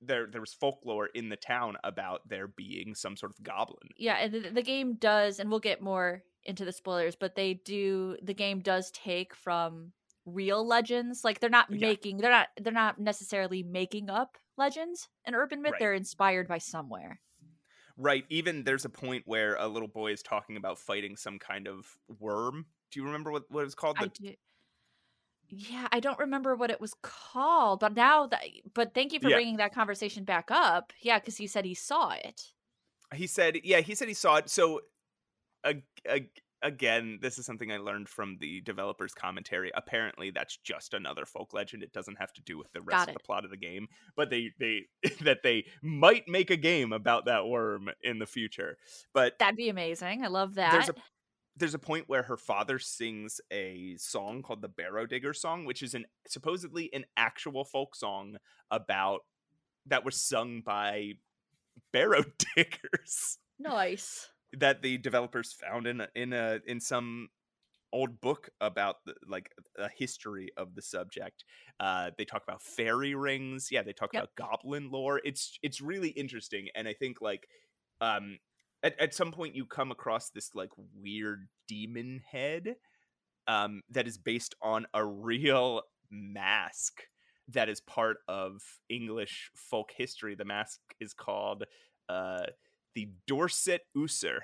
there. There was folklore in the town about there being some sort of goblin. Yeah, and the, the game does, and we'll get more into the spoilers, but they do. The game does take from real legends. Like they're not Yeah. making they're not they're not necessarily making up legends and urban myth. Right. They're inspired by somewhere. Right. Even there's a point where a little boy is talking about fighting some kind of worm. Do you remember what, what it was called? I The- do. Yeah, I don't remember what it was called, but now that but thank you for Yeah. bringing that conversation back up. Yeah, because he said he saw it. he said, yeah, he said he saw it. So, ag- ag- again, this is something I learned from the developer's commentary. Apparently, that's just another folk legend. It doesn't have to do with the rest of the plot of the game. But they they that they might make a game about that worm in the future. But That'd be amazing. I love that. there's a there's a point where her father sings a song called the Barrow Digger song, which is an supposedly an actual folk song about that was sung by barrow diggers nice. that the developers found in a, in a in some old book about the, like a history of the subject. Uh, they talk about fairy rings. Yeah, they talk Yep. about goblin lore. It's it's really interesting, and I think like um, at at some point you come across this like weird demon head um, that is based on a real mask that is part of English folk history. The mask is called uh, the Dorset Ooser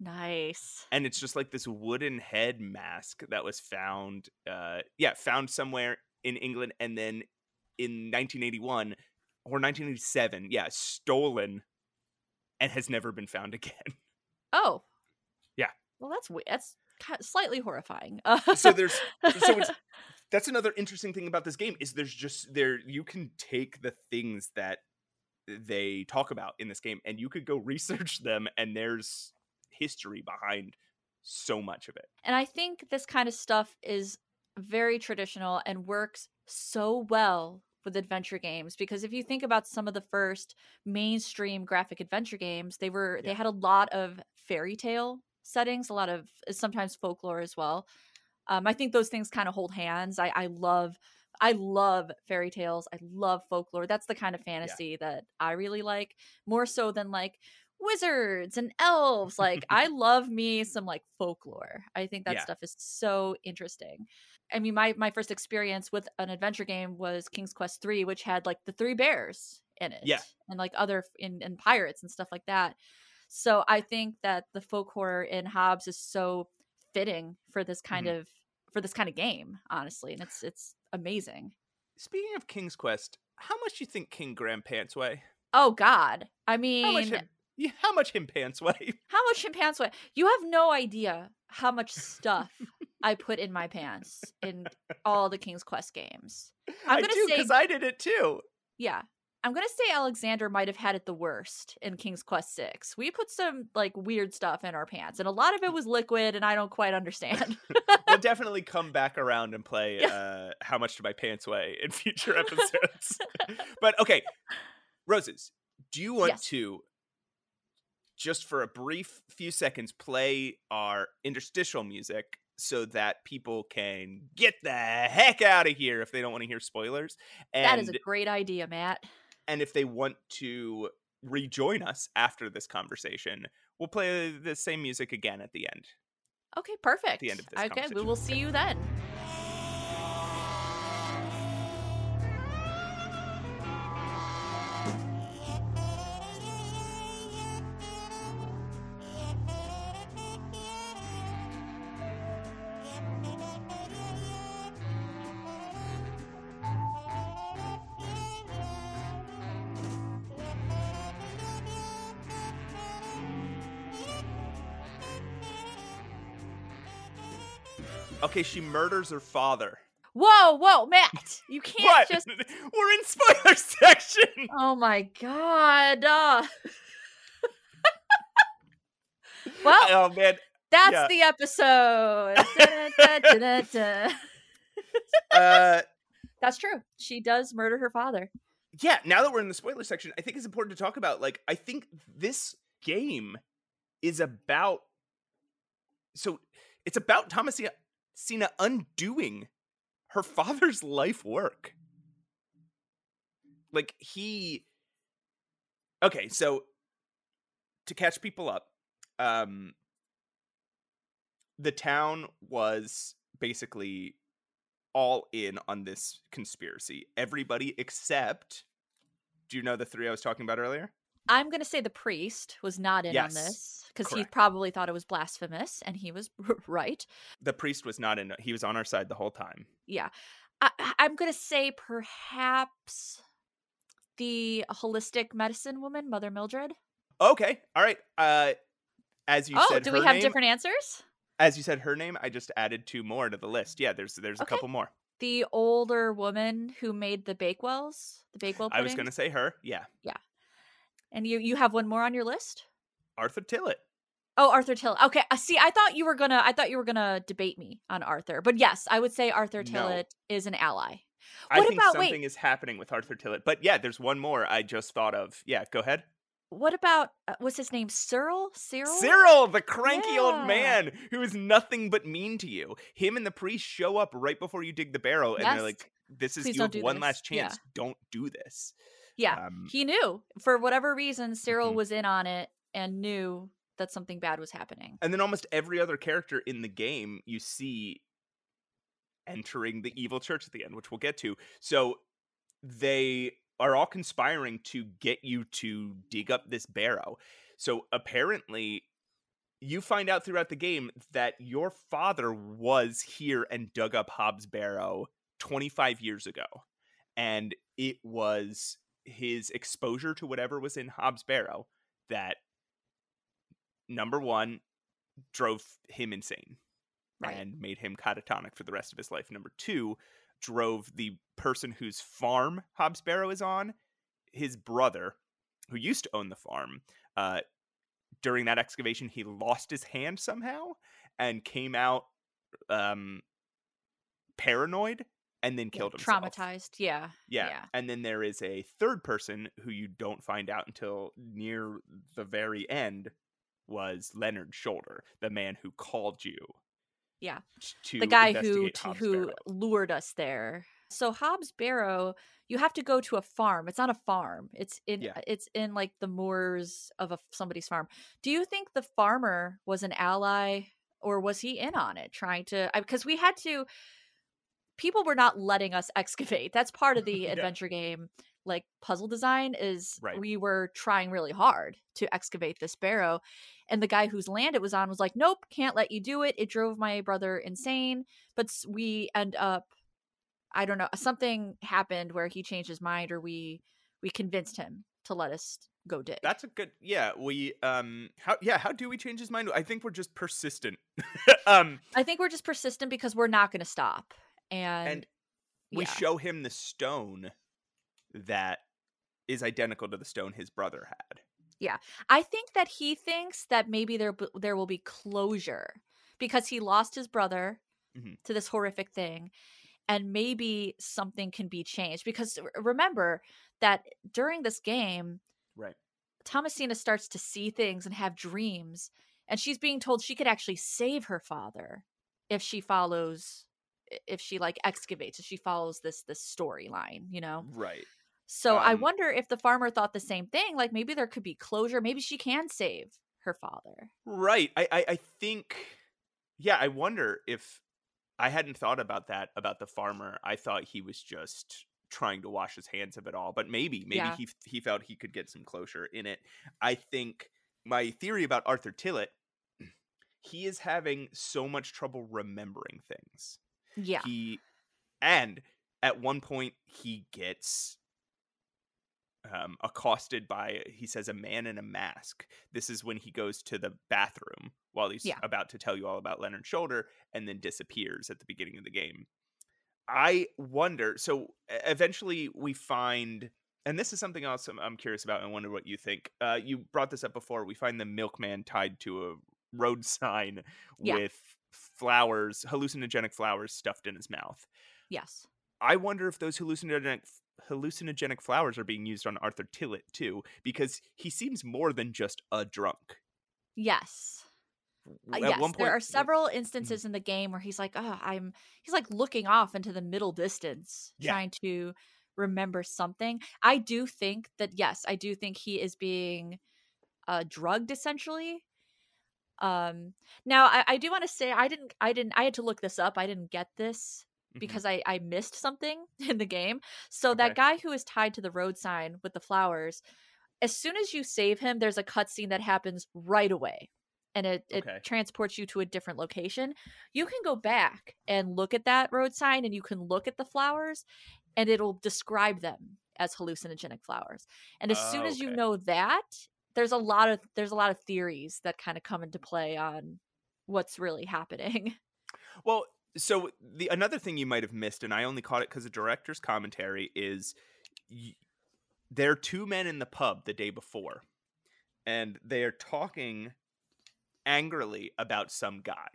Nice. and it's just like this wooden head mask that was found uh yeah found somewhere in england and then in 1981 or 1987 yeah stolen and has never been found again Oh. Yeah. Well, that's that's slightly horrifying. so there's so it's that's another interesting thing about this game is there's just there you can take the things that they talk about in this game and you could go research them and there's history behind so much of it And I think this kind of stuff is very traditional and works so well with adventure games because if you think about some of the first mainstream graphic adventure games, they were they had a lot of fairy tale settings, a lot of uh, sometimes folklore as well. Um, I think those things kind of hold hands. I, I love I love fairy tales. I love folklore. That's the kind of fantasy that I really like more so than like wizards and elves. Like I love me some like folklore. I think that Yeah. stuff is so interesting. I mean, my my first experience with an adventure game was King's Quest 3, which had like the three bears in it. Yeah. And like other in, in pirates and stuff like that. So I think that the folk horror in Hob's is so fitting for this kind Mm-hmm. of for this kind of game, honestly. And it's it's amazing. speaking of king's quest how much do you think king graham pants weigh Oh God. I how mean much him, yeah, how much him pants weigh How much in pants weigh? You have no idea how much stuff I put in my pants in all the King's Quest games. I'm gonna do say- because i did it too Yeah. I'm gonna say Alexander might have had it the worst in King's Quest Six. We put some like weird stuff in our pants, and a lot of it was liquid, and I don't quite understand. we'll definitely come back around and play Yeah. uh, how much do my pants weigh in future episodes but okay roses do you want Yes. to just for a brief few seconds play our interstitial music so that people can get the heck out of here if they don't want to hear spoilers and that is a great idea, Matt. and if they want to rejoin us after this conversation we'll play the same music again at the end Okay, perfect. At the end of this okay, we will see you then. She murders her father Whoa, whoa, Matt! You can't what just. we're in spoiler section Oh my god! uh. well, oh man That's Yeah. the episode. Uh That's true. She does murder her father. yeah now that we're in the spoiler section i think it's important to talk about like i think this game is about so it's about thomasina Cena undoing her father's life work like he okay so to catch people up um the town was basically all in on this conspiracy. Everybody except do you know the three I was talking about earlier? I'm going to say the priest was not in Yes, on this because he probably thought it was blasphemous, and he was right. The priest was not in. He was on our side the whole time. Yeah. I, I'm going to say perhaps the holistic medicine woman, Mother Mildred. Okay. All right. Uh as you oh, said do we have name, different answers? as you said her name, I just added two more to the list. Yeah, there's there's a couple more. The older woman who made the Bakewells, the Bakewell I was going to say her. Yeah. Yeah. And you you have one more on your list? Arthur Tillett. Oh, Arthur Tillett. Okay, uh, see, I thought you were gonna, I thought you were gonna debate me on Arthur, but yes, I would say Arthur No. Tillett is an ally. I What think about- wait. something is happening with Arthur Tillett. But yeah, there's one more I just thought of. Yeah, go ahead. What about uh, what's his name? Cyril? Cyril? Cyril, the cranky old man who is nothing but mean to you. Him and the priest show up right before you dig the barrel, and Yes. they're like, "This is Please you have one this." last Yeah. chance. Don't do this." Yeah, Um, he knew for whatever reason. Cyril Mhm. was in on it and knew that something bad was happening. and then almost every other character in the game you see entering the evil church at the end, which we'll get to. So they are all conspiring to get you to dig up this barrow. So apparently, you find out throughout the game that your father was here and dug up Hob's Barrow 25 years ago. And it was his exposure to whatever was in Hob's Barrow that, number one, drove him insane Right. and made him catatonic for the rest of his life. Number two, drove the person whose farm Hob's Barrow is on, his brother, who used to own the farm. Uh, during that excavation, he lost his hand somehow and came out um, paranoid and then killed himself. Traumatized. Yeah. Yeah. Yeah. And then there is a third person who you don't find out until near the very end was Leonard Shoulder, the man who called you. Yeah. To the guy who investigate t- Hob's who lured us there. So Hob's Barrow, you have to go to a farm. It's not a farm. It's in Yeah. it's in like the moors of a, somebody's farm. Do you think the farmer was an ally or was he in on it trying to because we had to people were not letting us excavate. That's part of the Yeah. adventure game like puzzle design is Right. we were trying really hard to excavate this barrow and the guy whose land it was on was like nope can't let you do it it drove my brother insane but we end up i don't know something happened where he changed his mind or we we convinced him to let us go dig That's a good yeah, we um how yeah, how do we change his mind? I think we're just persistent. um i think we're just persistent because we're not going to stop and, and we yeah. show him the stone that is identical to the stone his brother had. Yeah. I think that he thinks that maybe there there will be closure because he lost his brother Mhm. to this horrific thing and maybe something can be changed because remember that during this game Right. Thomasina starts to see things and have dreams and she's being told she could actually save her father if she follows if she like excavates if she follows this this storyline you know Right. so I Um, wonder if the farmer thought the same thing. Like maybe there could be closure. Maybe she can save her father. Right. I, I I think yeah, I wonder if I hadn't thought about that about the farmer. I thought he was just trying to wash his hands of it all, but maybe maybe Yeah. he he felt he could get some closure in it. I think my theory about Arthur Tillett he is having so much trouble remembering things. Yeah. He and at one point he gets um, accosted by he says a man in a mask. This is when he goes to the bathroom while he's Yeah. about to tell you all about Leonard Shoulder and then disappears at the beginning of the game. I wonder. So eventually we find, and this is something else I'm, I'm curious about. and I wonder what you think. Uh, you brought this up before. We find the milkman tied to a road sign Yeah. with flowers, hallucinogenic flowers stuffed in his mouth. yes. I wonder if those hallucinogenic hallucinogenic flowers are being used on Arthur Tillett too, because he seems more than just a drunk. Yes. Uh, W- yes. there are several instances in the game where he's like, "Oh, I'm." He's like looking off into the middle distance, Yeah. trying to remember something. I do think that yes, I do think he is being uh, drugged essentially. Um. Now, I, I do want to say I didn't. I didn't. I had to look this up. I didn't get this because I, I missed something in the game. So Okay. that guy who is tied to the road sign with the flowers, as soon as you save him, there's a cutscene that happens right away. And it, it transports you to a different location. You can go back and look at that road sign and you can look at the flowers and it'll describe them as hallucinogenic flowers. And as soon Oh, as you know that, there's a lot of there's a lot of theories that kind of come into play on what's really happening. Well, so the another thing you might have missed, and I only caught it because of director's commentary, is y- there are two men in the pub the day before, and they are talking angrily about some guy,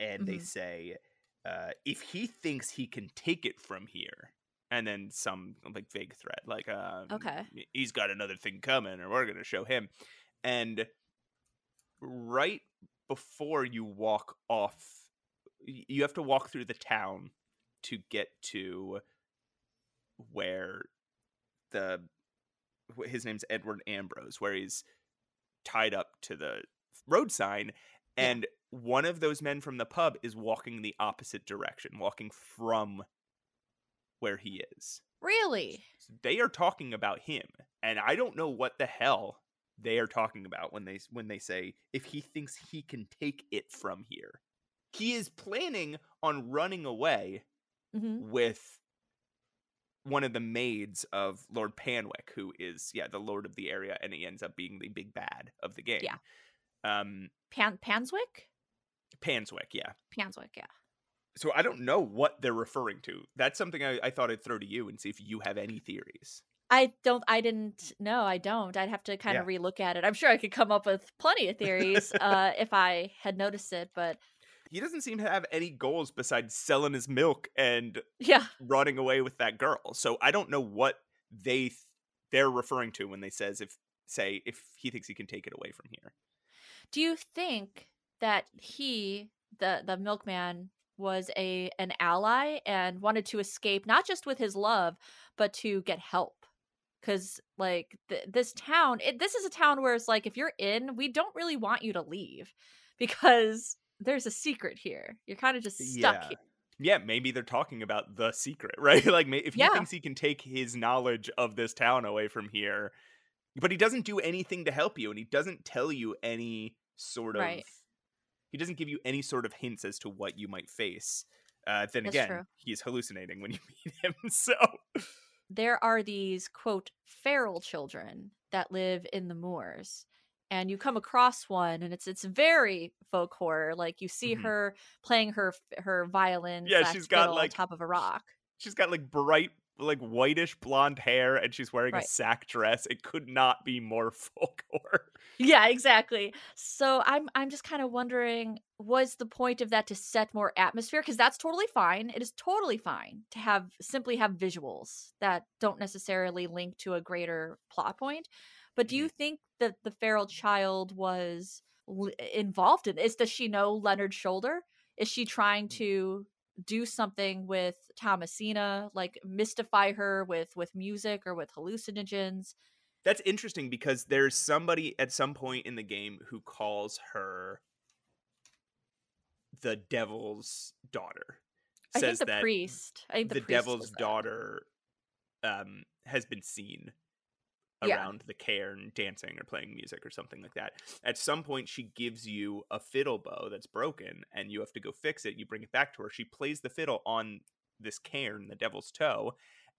and they Mhm. say, uh, "If he thinks he can take it from here." And then some like vague threat, like um, Okay. he's got another thing coming, or we're gonna show him. And right before you walk off you have to walk through the town to get to where the his name's Edward Ambrose where he's tied up to the road sign Yeah. and one of those men from the pub is walking the opposite direction walking from where he is Really? they are talking about him and i don't know what the hell they are talking about when they when they say if he thinks he can take it from here he is planning on running away hmm with one of the maids of lord panwick who is yeah the lord of the area and he ends up being the big bad of the game Yeah. um Pan Panswick? panswick yeah Panswick, yeah. So i don't know what they're referring to that's something i, I thought i'd throw to you and see if you have any theories I don't I didn't no, I don't. I'd have to kind of relook at it. I'm sure I could come up with plenty of theories uh if I had noticed it, but he doesn't seem to have any goals besides selling his milk and yeah. running away with that girl. So I don't know what they th- they're referring to when they says if say if he thinks he can take it away from here. Do you think that he, the the milkman, was a an ally and wanted to escape not just with his love, but to get help? Because like th- this town, it, this is a town where it's like if you're in, we don't really want you to leave because there's a secret here. You're kind of just stuck Yeah. here. Yeah, maybe they're talking about the secret, right? like if he Yeah. thinks he can take his knowledge of this town away from here, but he doesn't do anything to help you and he doesn't tell you any sort of Right. He doesn't give you any sort of hints as to what you might face. Uh, then That's again, true. he's hallucinating when you meet him. So there are these quote feral children that live in the moors and you come across one and it's it's very folk horror like you see Mhm. her playing her her violin Yeah, she's got, like- on top of a rock she's got like bright like whitish blonde hair and she's wearing a sack dress it could not be more folk yeah exactly. So i'm i'm just kind of wondering was the point of that to set more atmosphere? Because that's totally fine it is totally fine to have simply have visuals that don't necessarily link to a greater plot point but do you mm-hmm. think that the feral child was l- involved in this does she know Leonard's shoulder? Is she trying mm. to do something with thomasina like mystify her with with music or with hallucinogens. That's interesting because there's somebody at some point in the game who calls her the devil's daughter i think says the that priest. I think the, the, devil's daughter um has been seen Yeah. around the cairn dancing or playing music or something like that. At some point she gives you a fiddle bow that's broken and you have to go fix it. You bring it back to her. She plays the fiddle on this cairn, the devil's toe,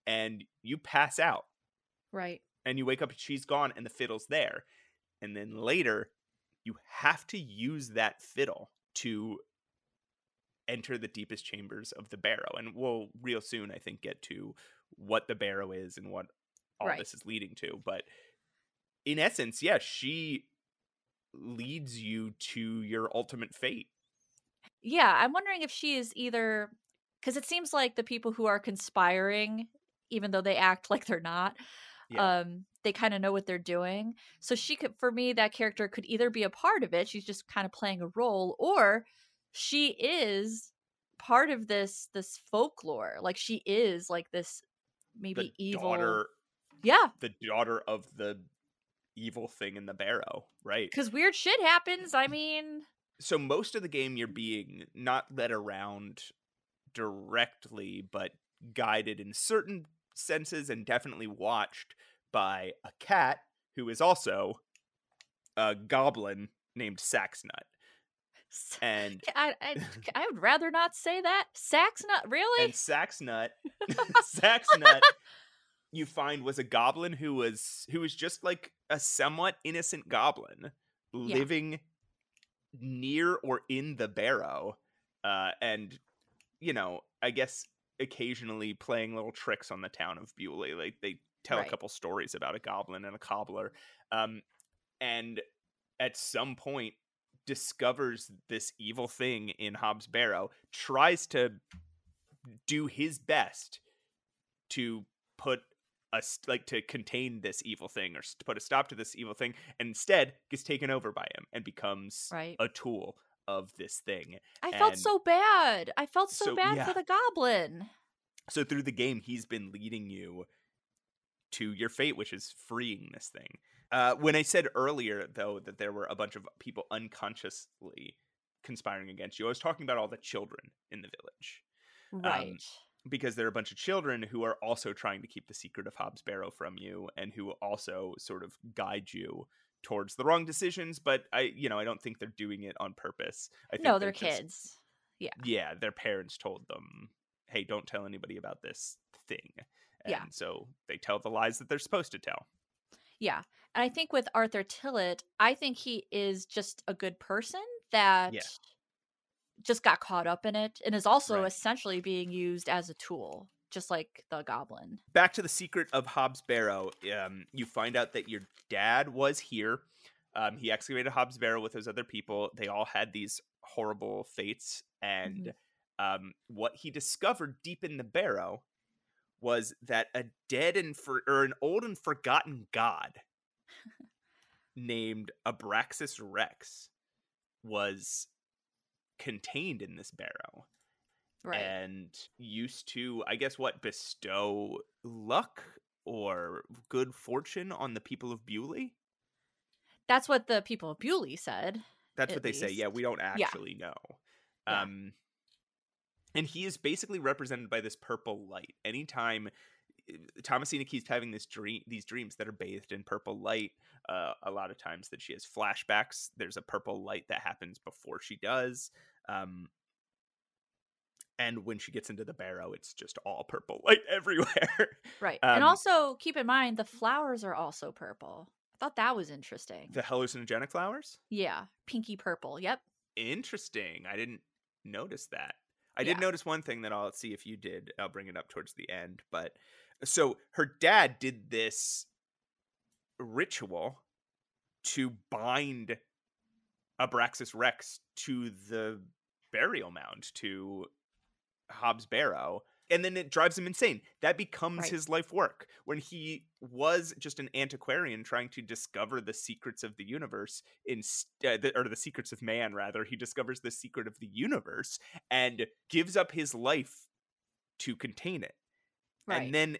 and you pass out right and you wake up and she's gone and the fiddle's there. And then later you have to use that fiddle to enter the deepest chambers of the barrow and we'll real soon i think get to what the barrow is and what all Right. this is leading to but in essence yeah she leads you to your ultimate fate Yeah, I'm wondering if she is either because it seems like the people who are conspiring, even though they act like they're not, Yeah. um, they kind of know what they're doing. So she could, for me, that character could either be a part of it, she's just kind of playing a role, or she is part of this this folklore. Like she is like this maybe the evil. daughter Yeah, the daughter of the evil thing in the barrow right because weird shit happens. I mm-hmm. mean, so most of the game you're being not led around directly, but guided in certain senses and definitely watched by a cat who is also a goblin named Saxnut. And I, I, I would rather not say that. Saxnut, really? and Saxnut, Saxnut, you find was a goblin who was who was just like a somewhat innocent goblin Yeah. living near or in the barrow, uh, and you know, I guess occasionally playing little tricks on the town of Bewlay. Like they tell Right. a couple stories about a goblin and a cobbler, um, and at some point discovers this evil thing in Hob's Barrow, tries to do his best to put a like to contain this evil thing or to put a stop to this evil thing and instead gets taken over by him and becomes Right. a tool of this thing I felt so bad. I felt so, So, bad yeah. for the goblin. so through the game he's been leading you to your fate which is freeing this thing uh, when i said earlier though that there were a bunch of people unconsciously conspiring against you i was talking about all the children in the village Right. Because there are a bunch of children who are also trying to keep the secret of Hob's Barrow from you and who also sort of guide you towards the wrong decisions but I you know I don't think they're doing it on purpose. I think no, they're just- kids. Yeah, Yeah. their parents told them, "Hey, don't tell anybody about this thing." And Yeah. so they tell the lies that they're supposed to tell. Yeah. And I think with Arthur Tillett, I think he is just a good person that Yeah. Just got caught up in it and is also Right. essentially being used as a tool, just like the goblin. back to the secret of Hob's Barrow. Um, you find out that your dad was here. Um, he excavated Hob's Barrow with those other people. They all had these horrible fates, and um, what he discovered deep in the barrow was that a dead and for or an old and forgotten god named Abraxas Rex was contained in this barrow Right. and used to i guess what bestow luck or good fortune on the people of bewlay That's what the people of Bewlay said. that's what they say yeah we don't Yeah. actually know Yeah. um and he is basically represented by this purple light anytime Thomasina keeps having this dream, these dreams that are bathed in purple light. Uh, a lot of times that she has flashbacks. There's a purple light that happens before she does. Um, and when she gets into the barrow, it's just all purple light everywhere. Right. Um, and also keep in mind the flowers are also purple. I thought that was interesting. the hallucinogenic flowers? yeah. Pinky purple. Yep. Interesting. I didn't notice that. I did notice one thing that I'll see if you did. I'll bring it up towards the end. But so her dad did this ritual to bind Abraxas Rex to the burial mound, to Hob's Barrow. And then it drives him insane. That becomes Right. his life work. When he was just an antiquarian trying to discover the secrets of the universe, instead, uh, or the secrets of man, rather, he discovers the secret of the universe and gives up his life to contain it. Right. And then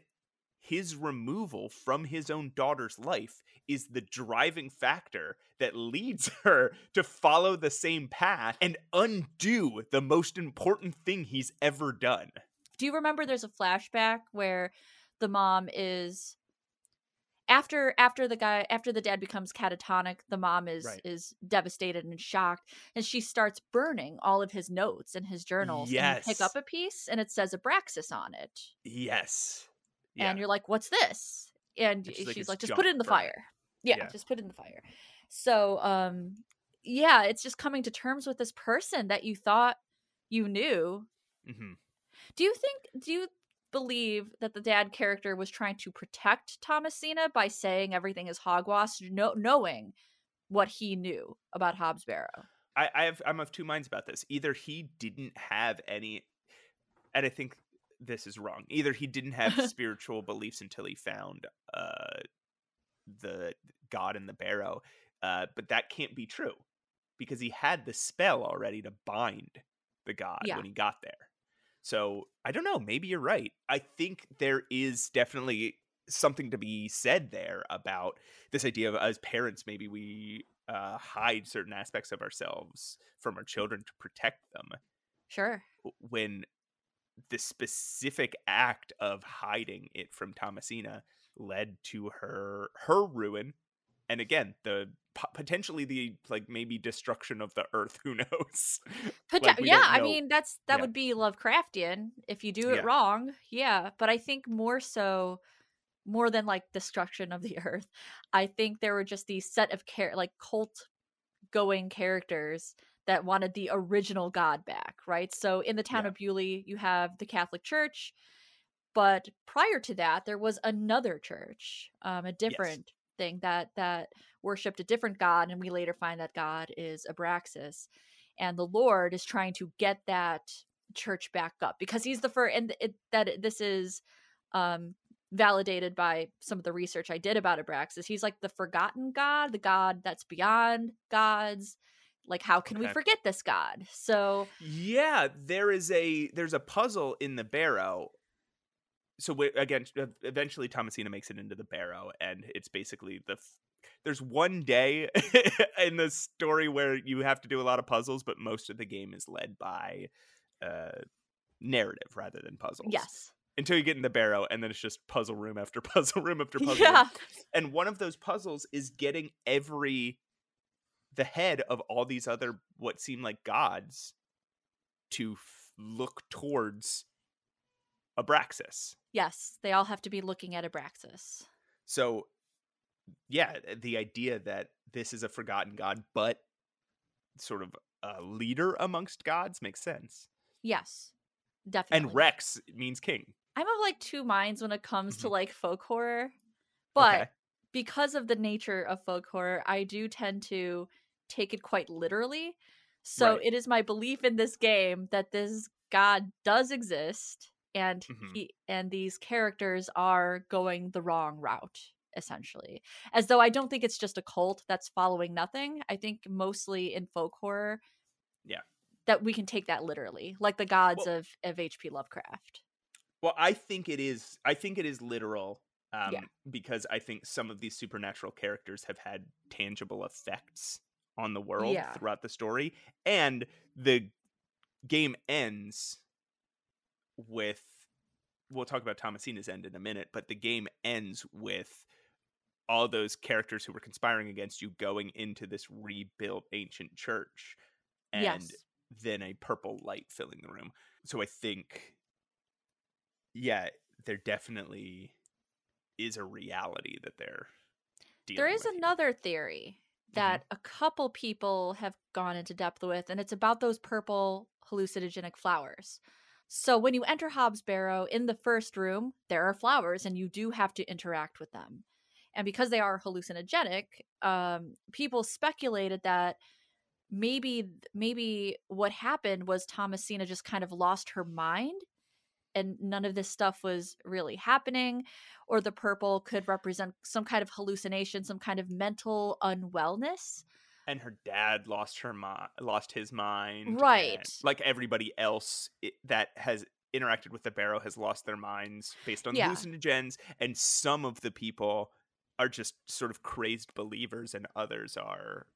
his removal from his own daughter's life is the driving factor that leads her to follow the same path and undo the most important thing he's ever done. Do you remember there's a flashback where the mom is after after the guy after the dad becomes catatonic, the mom is Right. is devastated and shocked and she starts burning all of his notes and his journals and you pick up a piece and it says Abraxas on it. Yes. And you're like, "What's this?" And, And she's she's, like, like, "Just put it in the fire." Yeah, Yeah. just put it in the fire. So, um yeah, it's just coming to terms with this person that you thought you knew hmm do you think do you believe that the dad character was trying to protect Thomasina by saying everything is hogwash, no, knowing what he knew about Hob's Barrow? I, I have I'm of two minds about this. Either he didn't have any and I think this is wrong. Either he didn't have spiritual beliefs until he found uh the god in the barrow. Uh but that can't be true because he had the spell already to bind the god Yeah. when he got there. So, I don't know, maybe you're right. I think there is definitely something to be said there about this idea of as parents maybe we uh, hide certain aspects of ourselves from our children to protect them Sure. when the specific act of hiding it from Thomasina led to her her ruin and again the potentially the like maybe destruction of the earth who knows Pot- Like, yeah don't i mean that's that Yeah. would be lovecraftian if you do it Yeah. wrong yeah but i think more so more than like destruction of the earth i think there were just these set of care like cult going characters that wanted the original god back right? So in the town Yeah. of bewlay you have the catholic church but prior to that there was another church um, a different thing that that worshipped a different god and we later find that god is abraxas and the lord is trying to get that church back up because he's the first and it, that this is um validated by some of the research i did about abraxas. He's like the forgotten god the god that's beyond gods like how can we forget this god so Yeah, there is a there's a puzzle in the barrow. So we, again, eventually Thomasina makes it into the barrow, and it's basically the. f- There's one day in the story where you have to do a lot of puzzles, but most of the game is led by uh, narrative rather than puzzles. yes Until you get in the barrow, and then it's just puzzle room after puzzle room after puzzle. yeah room. And one of those puzzles is getting every the head of all these other what seem like gods to f- look towards Abraxas. yes they all have to be looking at abraxas So yeah, the idea that this is a forgotten god but sort of a leader amongst gods makes sense. yes definitely And Rex means king. i'm of like two minds when it comes to Mhm. like folk horror but Okay. Because of the nature of folk horror, I do tend to take it quite literally. So Right. it is my belief in this game that this god does exist and Mhm. he and these characters are going the wrong route essentially. As though I don't think it's just a cult that's following nothing. I think mostly in folk horror Yeah. that we can take that literally, like the gods Well- of of HP Lovecraft. Well, I think it is. I think it is literal. Um, Yeah. Because I think some of these supernatural characters have had tangible effects on the world Yeah. throughout the story, and the game ends with. We'll talk about Thomasina's end in a minute, but the game ends with all those characters who were conspiring against you going into this rebuilt ancient church, and yes. then a purple light filling the room. So I think, yeah, they're definitely is a reality that they're dealing There is with here. another theory that a couple people have gone into depth with, and it's about those purple hallucinogenic flowers. So when you enter Hob's Barrow in the first room, there are flowers, and you do have to interact with them. And because they are hallucinogenic, um, people speculated that maybe maybe what happened was Thomasina just kind of lost her mind, and none of this stuff was really happening or the purple could represent some kind of hallucination, some kind of mental unwellness. and her dad lost her mind, lost his mind, Right. like everybody else that has interacted with the barrow has lost their minds based on Yeah. hallucinogens, and some of the people are just sort of crazed believers, and others are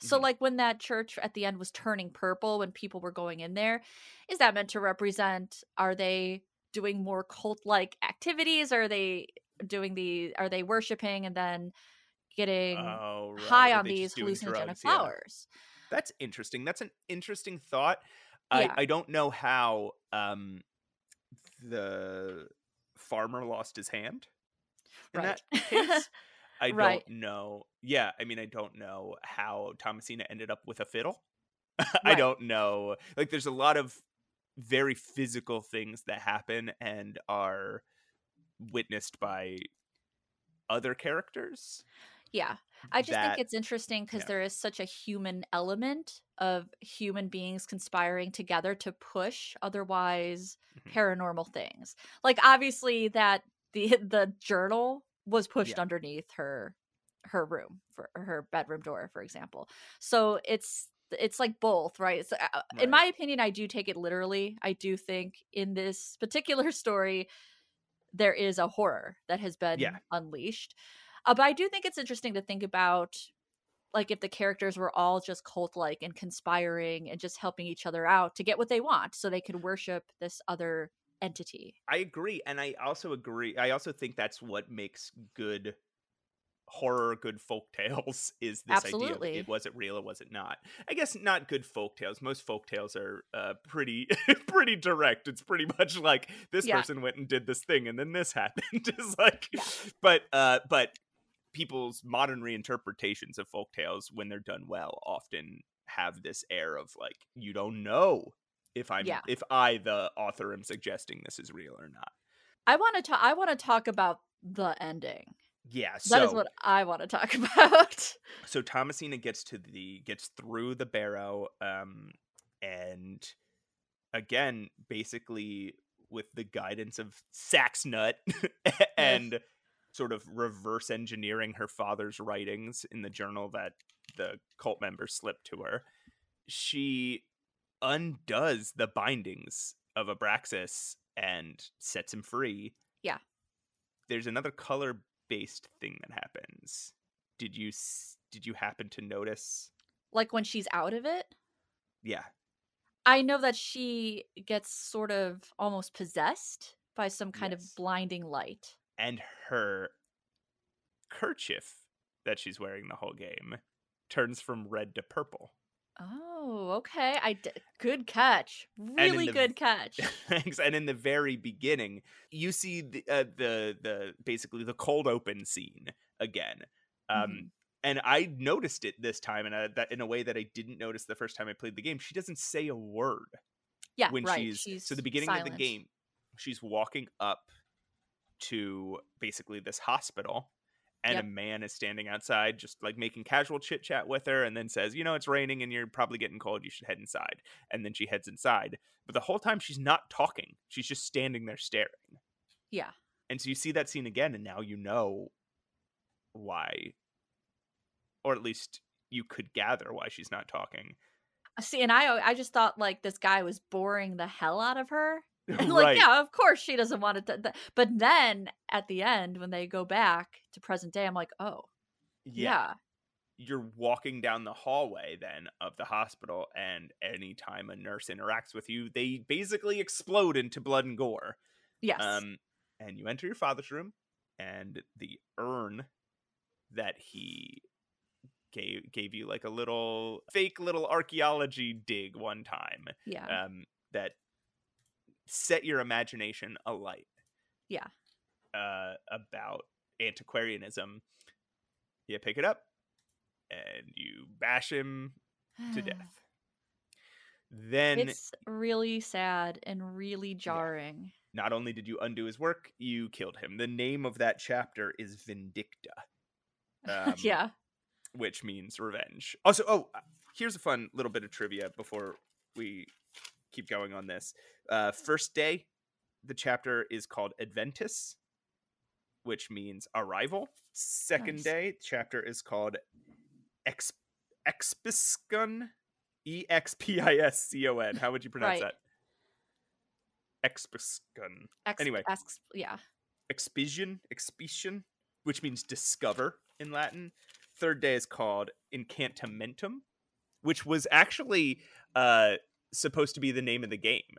So, Mhm. like when that church at the end was turning purple when people were going in there, is that meant to represent? Are they doing more cult like activities? Are they doing the, are they worshiping and then getting oh, right. high on these hallucinogenic drugs? Yeah. flowers? That's interesting. That's an interesting thought. Yeah. I, I don't know how um the farmer lost his hand in Right. that case. I Right. don't know. Yeah, I mean, I don't know how Thomasina ended up with a fiddle. I don't know. Like, there's a lot of very physical things that happen and are witnessed by other characters. Yeah. I just that- think it's interesting because yeah. there is such a human element of human beings conspiring together to push otherwise Mhm. paranormal things. Like obviously that the the journal was pushed Yeah. underneath her her room for her bedroom door, for example. So it's it's like both, right? So, uh, Right. In my opinion, I do take it literally. I do think in this particular story, there is a horror that has been Yeah. unleashed. Uh, but I do think it's interesting to think about, like, if the characters were all just cult like and conspiring and just helping each other out to get what they want so they could worship this other entity. I agree, and I also agree. I also think that's what makes good horror, good folk tales is this Absolutely. idea of was it real or was it not? I guess not good folk tales. Most folk tales are uh, pretty pretty direct. It's pretty much like this Yeah. person went and did this thing and then this happened. it's like Yeah. but uh but people's modern reinterpretations of folk tales when they're done well often have this air of like you don't know if I'm Yeah. if I the author am suggesting this is real or not. I want to talk. I want to talk about the ending. Yeah, so That is what I want to talk about. so Thomasina gets to the gets through the barrow um and again basically with the guidance of Saxnut and sort of reverse engineering her father's writings in the journal that the cult member slipped to her she undoes the bindings of Abraxas and sets him free Yeah. there's another color based thing that happens. Did you did you happen to notice? Like when she's out of it, yeah. I know that she gets sort of almost possessed by some kind Yes. of blinding light. and her kerchief that she's wearing the whole game turns from red to purple Oh, okay. I d- good catch. Really the- good catch. Thanks. And in the very beginning, you see the uh, the the basically the cold open scene again. Um, Mhm. and I noticed it this time, in a that in a way that I didn't notice the first time I played the game. She doesn't say a word Yeah, when right. she's, so the beginning of the game. She's walking up to basically this hospital. And Yep. a man is standing outside, just like making casual chit chat with her, and then says, You know, it's raining and you're probably getting cold. You should head inside. And then she heads inside. But the whole time she's not talking. She's just standing there staring. Yeah. And so you see that scene again, and now you know why, or at least you could gather why she's not talking. Uh, see, and I I just thought like this guy was boring the hell out of her. Right. like, yeah, of course she doesn't want it to. th- But then at the end, when they go back to present day, I'm like, oh, yeah. You're walking down the hallway then of the hospital, and anytime a nurse interacts with you, they basically explode into blood and gore. Yes. Um, and you enter your father's room, and the urn that he gave gave you like a little fake little archaeology dig one time yeah. um, that set your imagination alight. Yeah. Uh, about antiquarianism. You pick it up and you bash him to death. Then it's really sad and really jarring. not only did you undo his work, you killed him. The name of that chapter is Vindicta. Um, yeah. which means revenge. Also, oh, here's a fun little bit of trivia before we keep going on this. Uh, first day, the chapter is called Adventus, which means arrival. Second Nice. day, chapter is called Ex- Expiscon, E X P I S C O N. How would you pronounce Right. that? Expiscon. Ex- Anyway. ex- yeah. Expision, expedition, which means discover in Latin. Third day is called Incantamentum, which was actually uh, supposed to be the name of the game.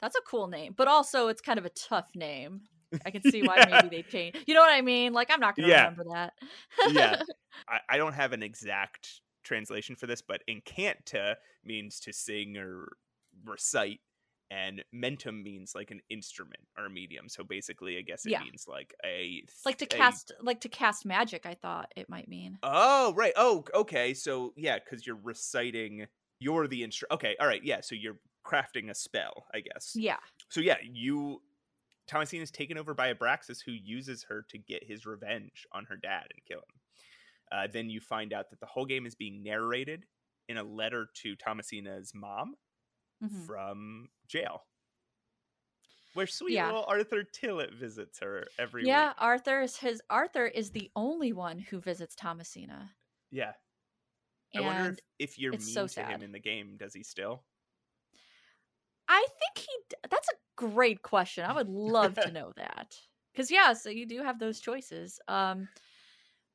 That's a cool name, but also it's kind of a tough name. I can see why Yeah. maybe they changed. You know what I mean? Like I'm not going to Yeah. remember that. Yeah. I, I don't have an exact translation for this, but incanta means to sing or recite, and mentum means like an instrument or a medium. So basically, I guess it Yeah. means like a like to a- cast like to cast magic, I thought it might mean. Oh, right. Oh, okay. So yeah, because you're reciting. You're the instrument. Okay, all right. Yeah, so you're crafting a spell, I guess. Yeah. So yeah, you. Thomasina is taken over by Abraxas, who uses her to get his revenge on her dad and kill him. Uh, then you find out that the whole game is being narrated in a letter to Thomasina's mom Mhm. from jail, where sweet Yeah. little Arthur Tillett visits her every Yeah, week. Arthur is his Arthur is the only one who visits Thomasina. Yeah. I wonder if, if you're mean so to him in the game, does he still? I think he d- that's a great question. I would love to know that. Cuz yeah, so you do have those choices. Um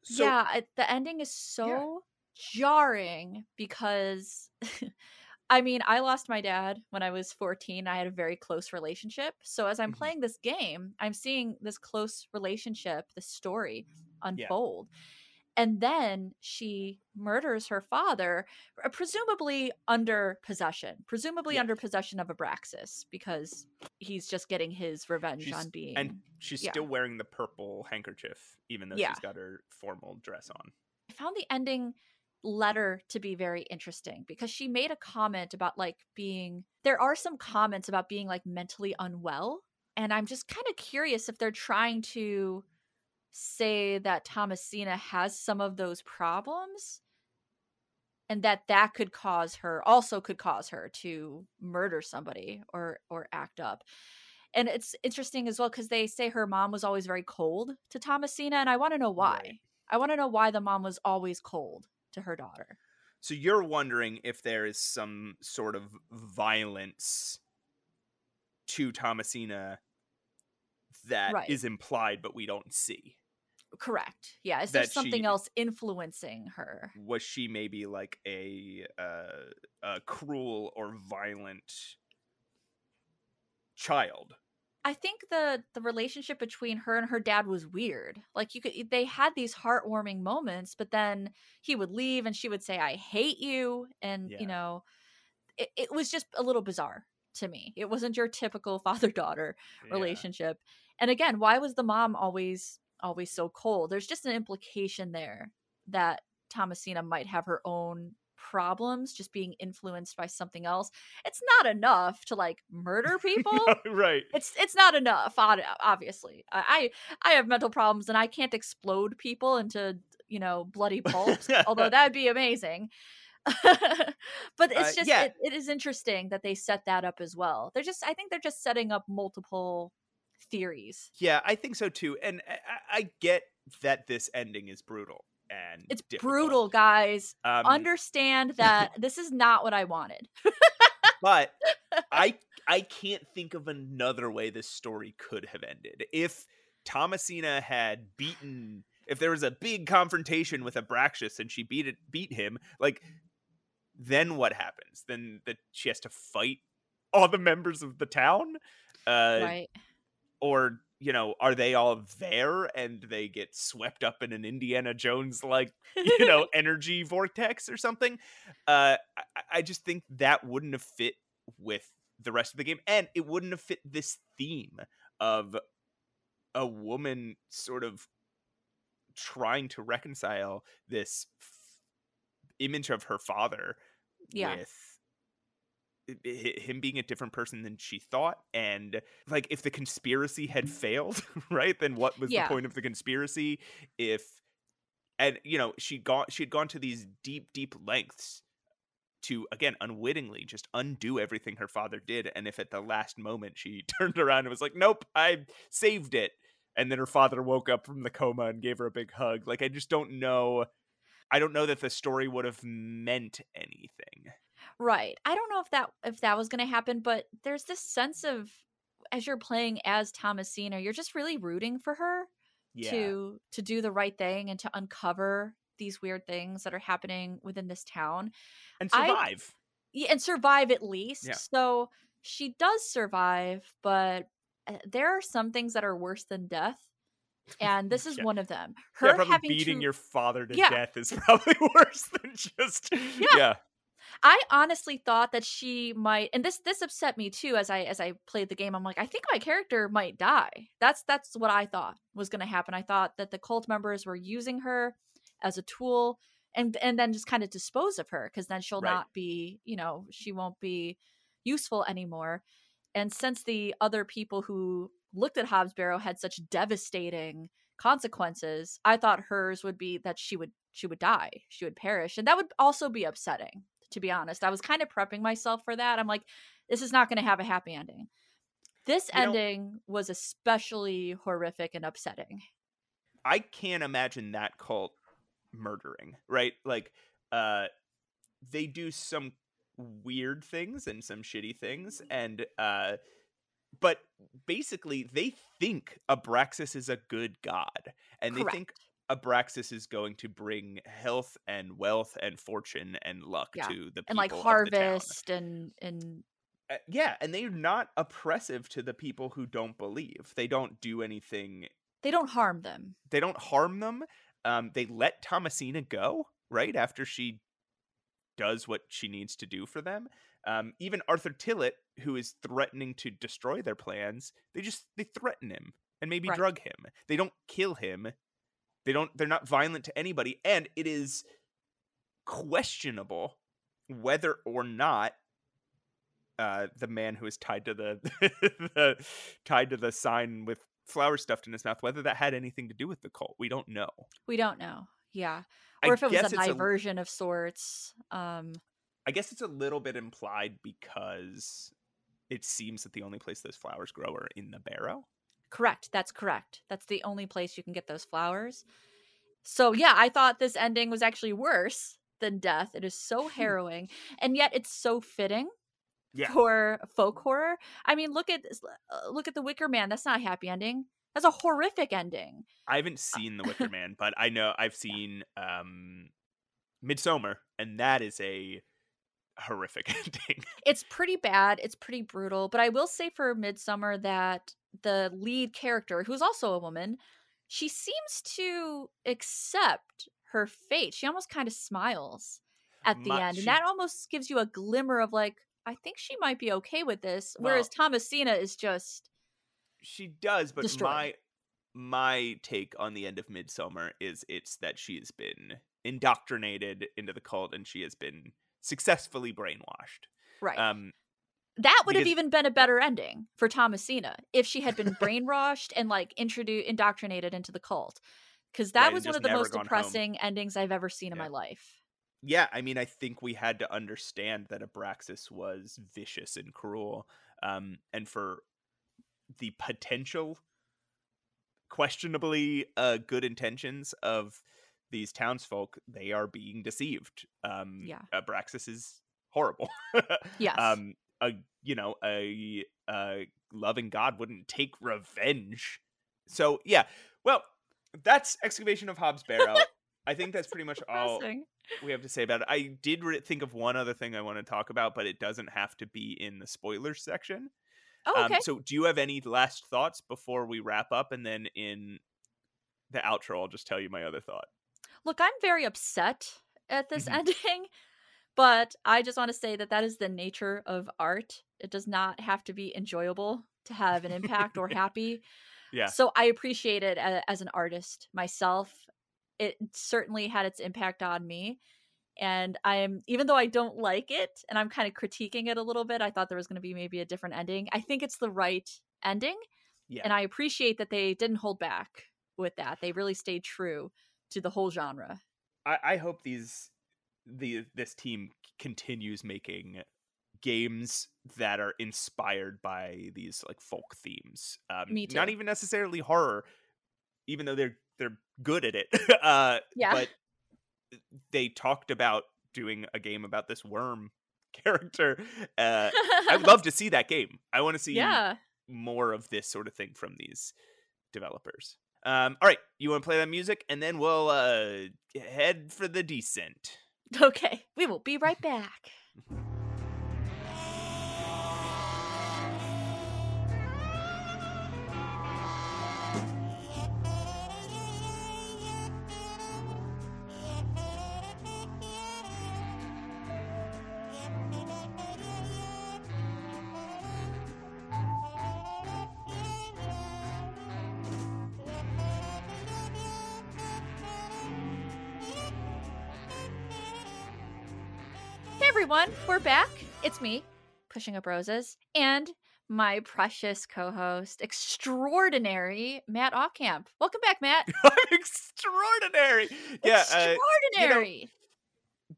So, yeah, the ending is so jarring because I mean, I lost my dad when I was 14. I had a very close relationship. So as I'm Mhm. playing this game, I'm seeing this close relationship, this story unfold. And then she murders her father, uh, presumably under possession, presumably Yeah. under possession of Abraxas, because he's just getting his revenge She's- on being. and she's yeah. still wearing the purple handkerchief, even though Yeah. she's got her formal dress on. I found the ending letter to be very interesting because she made a comment about like being there are some comments about being like mentally unwell and i'm just kind of curious if they're trying to say that thomasina has some of those problems and that that could cause her also could cause her to murder somebody or or act up and it's interesting as well because they say her mom was always very cold to thomasina and i want to know why Right. I want to know why the mom was always cold to her daughter. So you're wondering if there is some sort of violence to Thomasina that is Right. implied but we don't see. Correct. Yeah. Is there something she- else influencing her? Was she maybe like a uh, a cruel or violent child? I think the the relationship between her and her dad was weird. Like you could they had these heartwarming moments, but then he would leave and she would say I hate you and Yeah. you know it, it was just a little bizarre to me. It wasn't your typical father-daughter Yeah. relationship. And again, why was the mom always always so cold? There's just an implication there that Thomasina might have her own problems just being influenced by something else. It's not enough to like murder people. right. it's it's not enough obviously I, I i have mental problems and i can't explode people into you know bloody pulps although that would be amazing but it's Uh, just yeah. it, it is interesting that they set that up as well they're just i think they're just setting up multiple theories Yeah, I think so too. And I, I- get that this ending is brutal and it's difficult. brutal guys Um, understand that this is not what i wanted but I I can't think of another way this story could have ended. If Thomasina had beaten if there was a big confrontation with Abraxas and she beat it beat him, like then what happens? Then that she has to fight all the members of the town? Uh right or you know, are they all there and they get swept up in an Indiana Jones like you know energy vortex or something uh I, I just think that wouldn't have fit with the rest of the game and it wouldn't have fit this theme of a woman sort of trying to reconcile this f- image of her father Yeah. with him being a different person than she thought and like if the conspiracy had failed right then what was Yeah. the point of the conspiracy if and you know she got she had gone to these deep deep lengths to again unwittingly just undo everything her father did and if at the last moment she turned around and was like nope i saved it and then her father woke up from the coma and gave her a big hug like i just don't know i don't know that the story would have meant anything Right. I don't know if that if that was going to happen, but there's this sense of as you're playing as Thomasina, you're just really rooting for her yeah to to do the right thing and to uncover these weird things that are happening within this town and I- survive yeah, and survive at least. Yeah. So she does survive, but uh, there are some things that are worse than death, and this is Yeah. one of them. yeah, Her probably having beating to your father to Yeah. death is probably worse than just yeah I honestly thought that she might and this this upset me too as I as I played the game. I'm like, I think my character might die. That's that's what I thought was gonna happen. I thought that the cult members were using her as a tool and and then just kind of dispose of her because then she'll Right. not be, you know, she won't be useful anymore. And since the other people who looked at Hob's Barrow had such devastating consequences, I thought hers would be that she would she would die, she would perish, and that would also be upsetting. To be honest, I was kind of prepping myself for that. I'm like, this is not going to have a happy ending. This You know- ending was especially horrific and upsetting. I can't imagine that cult murdering, right? Like, uh, they do some weird things and some shitty things, and uh, but basically they think Abraxas is a good god, and they think Abraxas is going to bring health and wealth and fortune and luck Yeah. to the people and like of the town. harvest and and Uh, yeah, and they're not oppressive to the people who don't believe. They don't do anything. they don't harm them. They don't harm them. Um, they let Thomasina go right after she does what she needs to do for them. Um, even Arthur Tillett, who is threatening to destroy their plans, they just they threaten him and maybe Right. drug him. They don't kill him. They don't. They're not violent to anybody, and it is questionable whether or not uh, the man who is tied to the, the tied to the sign with flowers stuffed in his mouth, whether that had anything to do with the cult, we don't know. We don't know. Yeah. I Or if it was a it's a- diversion of sorts. Um I guess it's a little bit implied because it seems that the only place those flowers grow are in the barrow. Correct. That's correct. That's the only place you can get those flowers. So yeah, I thought this ending was actually worse than death. It is so harrowing. and yet it's so fitting Yeah. for folk horror. I mean, look at uh, look at the Wicker Man. That's not a happy ending. That's a horrific ending. I haven't seen The Wicker Man, but I know I've seen um Midsommar, and that is a horrific ending. It's pretty bad. It's pretty brutal. But I will say for Midsommar that the lead character, who's also a woman, she seems to accept her fate. She almost kind of smiles at the My- end. she- And that almost gives you a glimmer of like, I think she might be okay with this. Whereas Thomasina is just she does, but Destroyed. my my take on the end of Midsommar is it's that she has been indoctrinated into the cult and she has been successfully brainwashed. right. Um that would have even been a better ending for Thomasina if she had been brainwashed and like introduced indoctrinated into the cult. Because that Right, was one of the most gone home. depressing endings I've ever seen in my life. yeah, I mean, I think we had to understand that Abraxas was vicious and cruel, um, and for the potential, questionably uh, good intentions of these townsfolk, they are being deceived. Um, Yeah. Abraxas is horrible. Yes. um, a you know a, a loving God wouldn't take revenge. So yeah, well, that's excavation of Hob's Barrow. I think that's pretty much all we have to say about it. I did re- think of one other thing I want to talk about, but it doesn't have to be in the spoilers section. Oh, okay. Um, so, do you have any last thoughts before we wrap up? And then in the outro, I'll just tell you my other thought. Look, I'm very upset at this Mhm. ending, but I just want to say that that is the nature of art. It does not have to be enjoyable to have an impact or happy. Yeah. So I appreciate it as an artist myself. It certainly had its impact on me. And I'm, even though I don't like it and I'm kind of critiquing it a little bit, I thought there was going to be maybe a different ending. I think it's the right ending. Yeah. And I appreciate that they didn't hold back with that. They really stayed true to the whole genre. I, I hope these the this team continues making games that are inspired by these like folk themes. Um, Me Not even necessarily horror, even though they're they're good at it. uh, Yeah. But they talked about doing a game about this worm character. Uh, I would love to see that game. I want to see yeah. more of this sort of thing from these developers. Um, all right, you want to play that music, and then we'll uh, head for the descent. Okay. We will be right back. we're back. It's me, Pushing Up Roses, and my precious co-host, extraordinary Matt Aucamp. Welcome back, Matt. I'm extraordinary. Yeah, uh, extraordinary.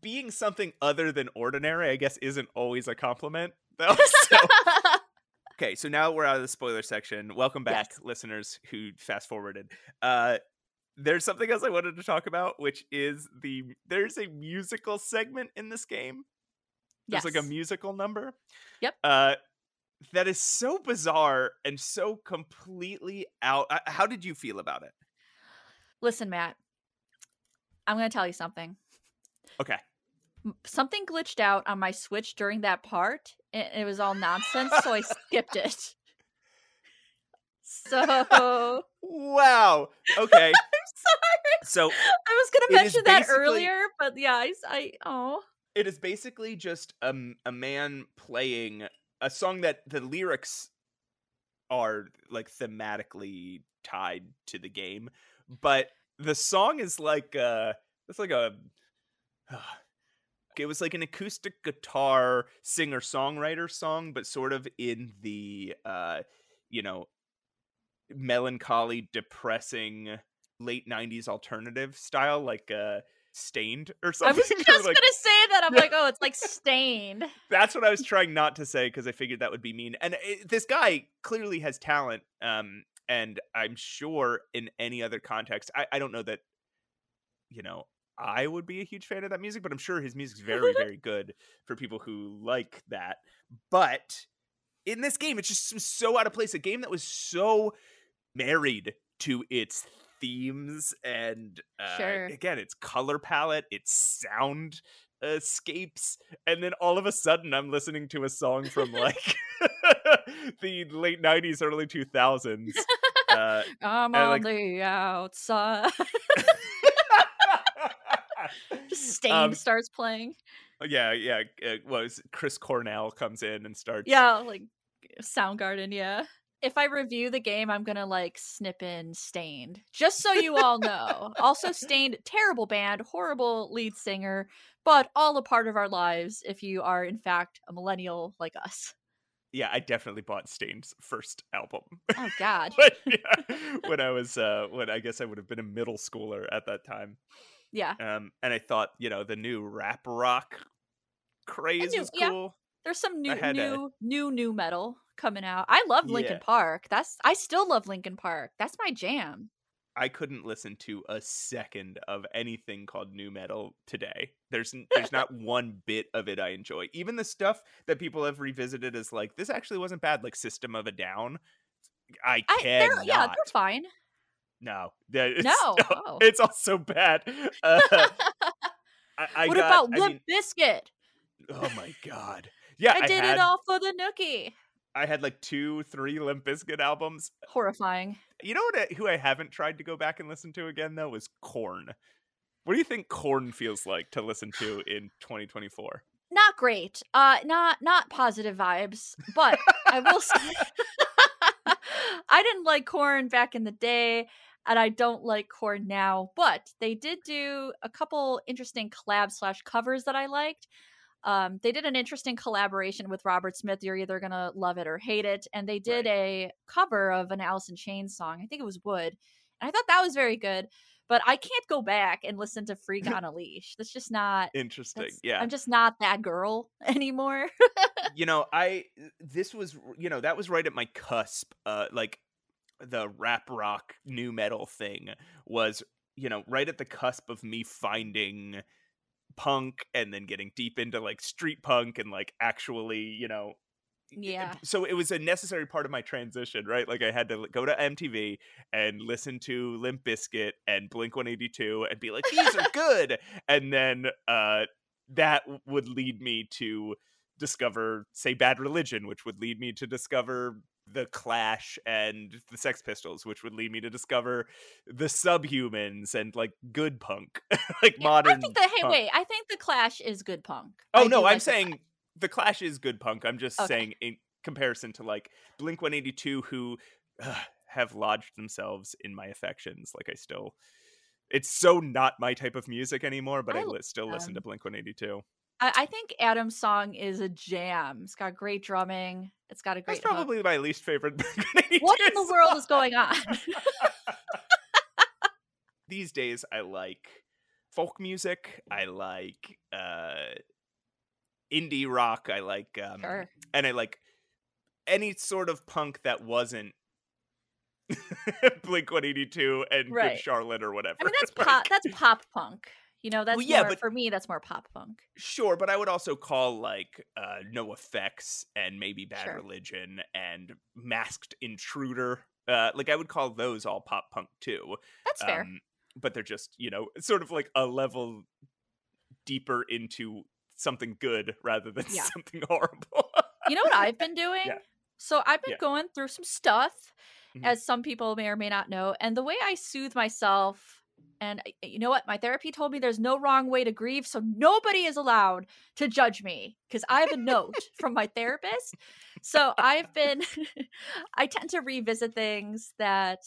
being something other than ordinary, I guess, isn't always a compliment. Though. So, okay, so now we're out of the spoiler section. Welcome back, Yes. listeners who fast forwarded. Uh, there's something else I wanted to talk about, which is the there's a musical segment in this game. There's like a musical number. Yep. Uh, that is so bizarre and so completely out. uh, How did you feel about it? Listen, Matt, I'm gonna tell you something. Okay. Something glitched out on my Switch during that part. and It was all nonsense, so I skipped it. So I'm Wow. Okay. sorry. So I was gonna mention that earlier, but yeah, I, I oh it is basically just a, a man playing a song that the lyrics are like thematically tied to the game but the song is like uh it's like a it was like an acoustic guitar singer songwriter song but sort of in the uh you know melancholy depressing late 90s alternative style like uh Staind or something. I was just like, gonna say that. I'm like, oh, it's like Staind. that's what I was trying not to say because I figured that would be mean. And it, this guy clearly has talent, um, and I'm sure in any other context, I, I don't know that, you know, I would be a huge fan of that music, but I'm sure his music's very, very good for people who like that. But in this game, it's just so out of place. A game that was so married to its themes and uh, Sure. again its color palette its sound escapes and then all of a sudden i'm listening to a song from like the late 90s early 2000s uh, I'm And, on like- the outside. Just Stain Um, starts playing. yeah yeah uh, was chris cornell comes in and starts Yeah, like Soundgarden. Yeah. If I review the game, I'm gonna like snip in Staind, just so you all know. also, Staind, terrible band, horrible lead singer, but all a part of our lives. If you are in fact a millennial like us. yeah i definitely bought Staind's first album Oh God. But, yeah, when i was uh when i guess i would have been a middle schooler at that time Yeah. um and i thought you know the new rap rock craze knew- was yeah. cool There's some new, had new, new, nu metal coming out. I love Linkin Yeah. Park. That's I still love Linkin Park. That's my jam. I couldn't listen to a second of anything called nu metal today. There's there's not one bit of it I enjoy. Even the stuff that people have revisited is like this actually wasn't bad, like System of a Down. I I they're yeah, they're fine. no, it's, No, oh. it's also bad. Uh, I, I what got- about I mean, Bizkit? oh my god. Yeah, I did had, it all for the nookie. I had like two, three Limp Bizkit albums. Horrifying. You know what? I, who I haven't tried to go back and listen to again though is Korn. What do you think Korn feels like to listen to in 2024? Not great. Uh not not positive vibes, but I will say I didn't like korn back in the day and I don't like korn now, but they did do a couple interesting collab slash covers that I liked. Um, they did an interesting collaboration with Robert Smith. You're either gonna love it or hate it, and they did a cover of an Alice in Chains song. I think it was Wood, and I thought that was very good. But I can't go back and listen to Freak on a Leash. That's just not. Interesting. Yeah. I'm just not that girl anymore. you know, I this was you know, that was right at my cusp. Uh like the rap rock nu metal thing was, you know, right at the cusp of me finding punk and then getting deep into like street punk and like actually, you know, yeah. so it was a necessary part of my transition, right? Like I had to go to MTV and listen to Limp Bizkit and Blink 182 and be like, these are good. And then uh, that would lead me to discover, say, Bad Religion, which would lead me to discover the Clash and the Sex Pistols, which would lead me to discover the Subhumans and like good punk, like Yeah, modern. I think that. Hey, punk. wait. I think the Clash is good punk. Oh I no, I'm The saying Clash. the Clash is good punk. I'm just Okay. saying in comparison to like Blink 182, who uh, have lodged themselves in my affections. Like I still, it's so not my type of music anymore. But I, I li- still listen to. Blink 182. I, I think Adam's song is a jam. It's got great drumming. It's got a great. That's hook. probably my least favorite. What in the world is going on? These days, I like folk music. I like uh indie rock. I like um, sure. and I like any sort of punk that wasn't Blink One Eighty Two and Right. Good Charlotte or whatever. I mean, that's Like, pop. That's pop punk. You know, that's yeah, more, but- for me. That's more pop punk. sure, but I would also call like uh, NOFX and maybe Bad Sure. Religion and Masked Intruder. Uh, like I would call those all pop punk too. That's fair. Um, but they're just you know sort of like a level deeper into something good rather than Yeah. something horrible. You know what I've been doing? Yeah. So I've been Yeah. going through some stuff, Mhm. as some people may or may not know. And the way I soothe myself, and eh, you know what? My therapy told me there's no wrong way to grieve. So nobody is allowed to judge me because I have a note from my therapist. So I've been, I tend to revisit things that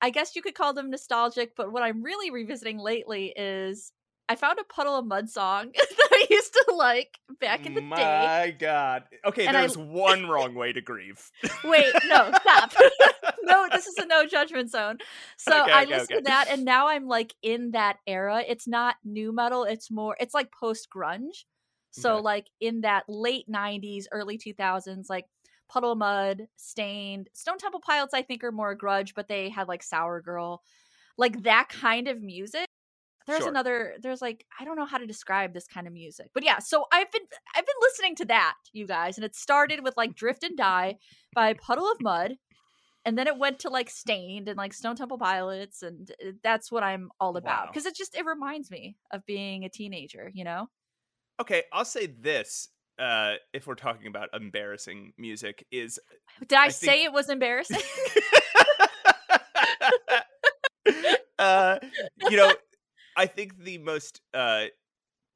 I guess you could call them nostalgic. But what I'm really revisiting lately is I found a Puddle of Mudd song that I used to like back in the My day. My God. Okay, And I- there's one wrong way to grieve. Wait, no, stop. no, this is a no judgment zone. So Okay, I okay, listened okay. to that and now I'm like in that era. It's not nu metal, it's more it's like post grunge. So like in that late 90s, early 2000s like Puddle of Mudd, Staind, Stone Temple Pilots I think are more grunge, but they had like Sour Girl. Like that kind of music. There's Sure. another there's like I don't know how to describe this kind of music. But yeah, so I've been I've been listening to that, you guys, and it started with like Drift and Die by Puddle of Mudd. And then it went to like Staind and like Stone Temple Pilots, and uh, that's what I'm all about Wow. because it just it reminds me of being a teenager, you know. Okay, I'll say this. Uh, if we're talking about embarrassing music, is Did I, I say think- it was embarrassing? uh, you know, I think the most uh,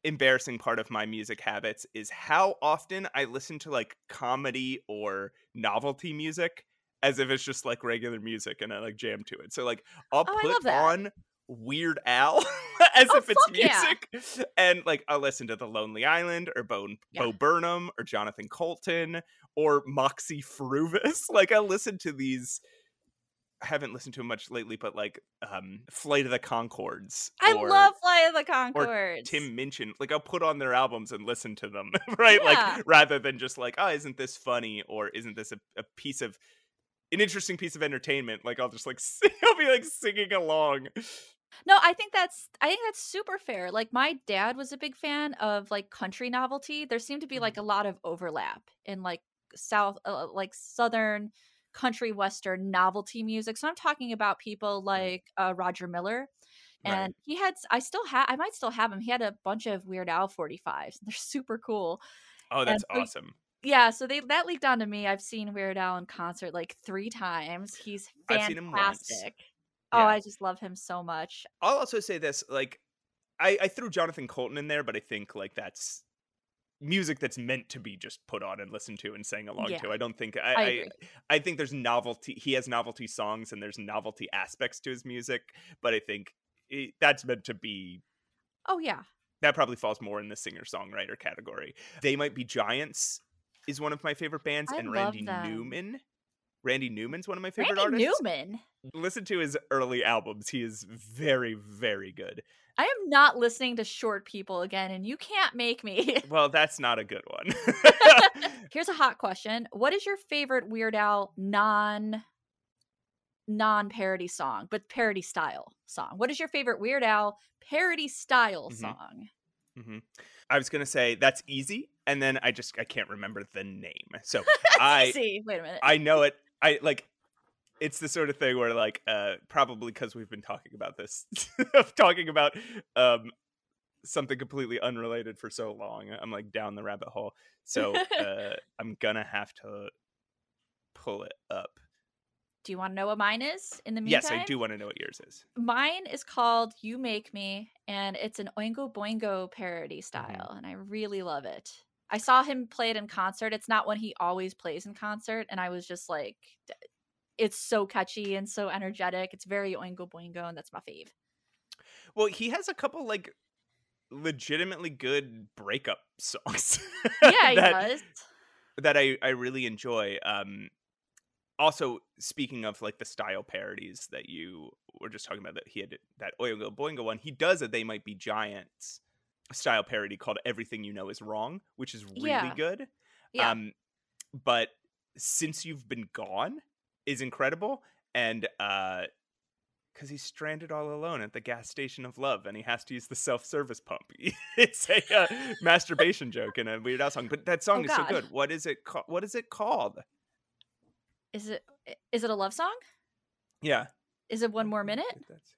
embarrassing part of my music habits is how often I listen to like comedy or novelty music as if it's just like regular music and I like jam to it. So like I'll Oh, put on Weird Al as Oh, if it's fuck yeah. music, and like I'll listen to The Lonely Island or Bo, Yeah. Bo Burnham or Jonathan Coulton or Moxy Früvous. Like I listen to these. I haven't listened to much lately, but like um Flight of the Conchords. I or love Flight of the Conchords. Tim Minchin. Like I'll put on their albums and listen to them, right? Yeah. Like rather than just like, oh, isn't this funny or isn't this a, a piece of an interesting piece of entertainment? Like I'll just like sing, I'll be like singing along. No, I think that's I think that's super fair. Like my dad was a big fan of like country novelty. There seemed to be like a lot of overlap in like south uh, like southern country western novelty music. So I'm talking about people like uh, Roger Miller. Right. And he had I still have I might still have him. He had a bunch of Weird Al 45s. They're super cool. Oh, that's so- awesome. Yeah, so they that leaked onto me. I've seen Weird Al in concert like 3 times. He's I've seen him once. fantastic. Oh, Yeah. I just love him so much. I'll also say this: like, I, I threw Jonathan Coulton in there, but I think like that's music that's meant to be just put on and listened to and sang along Yeah. to. I don't think I I, I. I think there's novelty. He has novelty songs and there's novelty aspects to his music, but I think it, that's meant to be. Oh yeah. That probably falls more in the singer songwriter category. They might be giants is one of my favorite bands, I and Randy them. Newman. Randy Newman's one of my favorite Randy artists. Newman. Listen to his early albums. He is very, very good. I am not listening to short people again, and you can't make me. Well, that's not a good one. Here's a hot question: What is your favorite Weird Al non non parody song, but parody style song? What is your favorite Weird Al parody style Mhm. song? hmm I was gonna say that's easy, and then I just I can't remember the name. So I easy. Wait a minute. I know it. I like. It's the sort of thing where like uh probably because we've been talking about this, of talking about um something completely unrelated for so long. I'm like down the rabbit hole. So uh I'm gonna have to pull it up. do you want to know what mine is? In the meantime, Yes, I do want to know what yours is. Mine is called "You Make Me," and it's an Oingo Boingo parody Mm-hmm. style, and I really love it. I saw him play it in concert. It's not one he always plays in concert, and I was just like, it's so catchy and so energetic. It's very Oingo Boingo, and that's my fave. Well, he has a couple like legitimately good breakup songs. Yeah, he that, does. that I I really enjoy. Um also speaking of like the style parodies that you were just talking about that he had that Oingo Boingo one, he does a They Might Be Giants style parody called Everything You Know Is Wrong, which is really Yeah. good. Yeah, Um but Since You've Been Gone is incredible and uh because he's stranded all alone at the gas station of love and he has to use the self-service pump it's a uh, masturbation joke in a weird Al song but that song Oh, is so good what is it called what is it called is it is it a love song? yeah Is it one more minute? that's-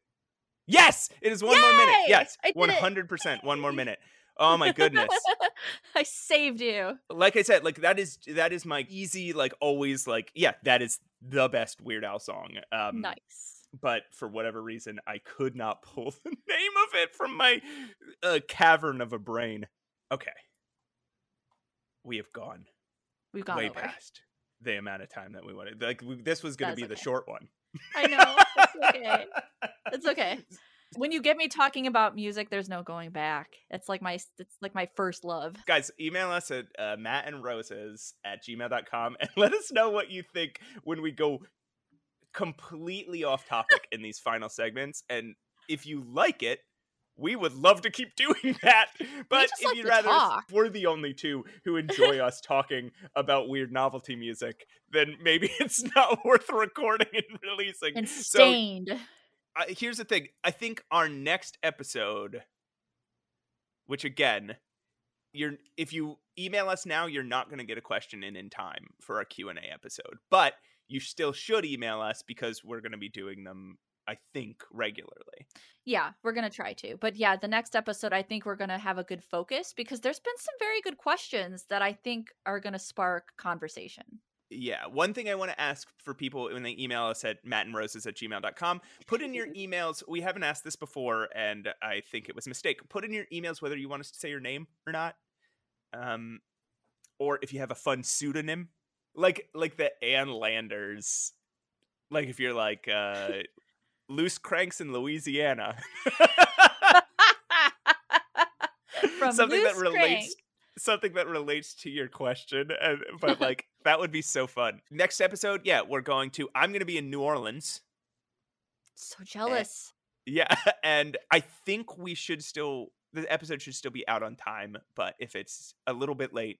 Yes, it is one more minute. Yes, I did it. one hundred percent. One more minute. Oh my goodness. I saved you. like I said, like that is that is my easy, like always, like yeah, that is the best Weird Al song. Um, nice. But for whatever reason, I could not pull the name of it from my uh, cavern of a brain. Okay, we have gone We've gone way over. past the amount of time that we wanted. Like we, this was going to be the short one. I know. It's okay. It's okay. When you get me talking about music, there's no going back. It's like my it's like my first love. Guys, email us at uh, Matt and Roses at gmail.com and let us know what you think when we go completely off topic in these final segments. And if you like it, we would love to keep doing that. But if like you'd rather talk. we're the only two who enjoy us talking about weird novelty music, then maybe it's not worth recording and releasing. And So Staind. uh, here's the thing i think our next episode which again you're if you email us now you're not going to get a question in in time for our q&a episode but you still should email us because we're going to be doing them i think regularly Yeah, we're gonna try to. But yeah, the next episode I think we're gonna have a good focus because there's been some very good questions that I think are gonna spark conversation. yeah one thing i want to ask for people when they email us at mattandroses at gmail.com put in your emails we haven't asked this before and i think it was a mistake put in your emails whether you want us to say your name or not um or if you have a fun pseudonym like like the ann landers like if you're like uh loose cranks in louisiana From something that relates Crank. something that relates to your question and but like that would be so fun next episode yeah we're going to i'm gonna be in new orleans So jealous. yeah and i think we should still the episode should still be out on time but if it's a little bit late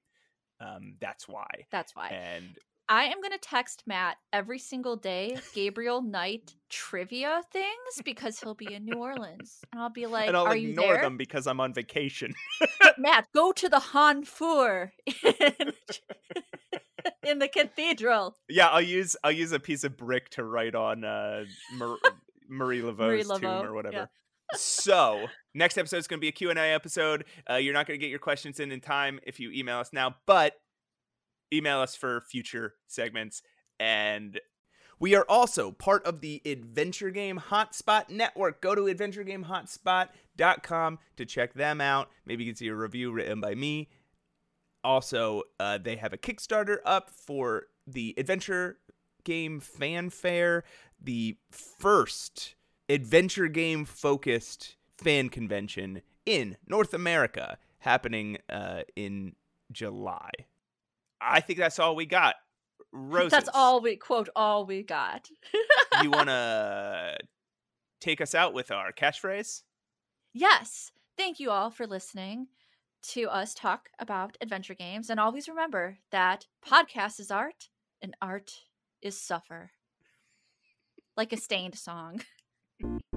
um that's why That's why. and I am going to text Matt every single day Gabriel Knight trivia things because he'll be in New Orleans. And I'll be like, and i'll Are you ignore there? them because i'm on vacation Matt, go to the hounfour in, in the cathedral. yeah i'll use i'll use a piece of brick to write on uh Mar- marie laveau's tomb Laveau, or yeah. whatever so next episode is going to be a q&a episode uh, you're not going to get your questions in in time if you email us now but email us for future segments. And we are also part of the adventure game hotspot network. Go to adventuregamehotspot.com to check them out. Maybe you can see a review written by me. Also uh, they have a kickstarter up for the adventure game fanfare the first adventure game focused fan convention in north america happening uh, in july i think that's all we got Roses, That's all we quote all we got. you want to take us out with our catchphrase yes. Thank you all for listening to us talk about adventure games. And always remember that podcast is art and art is suffer. Like a Staind song.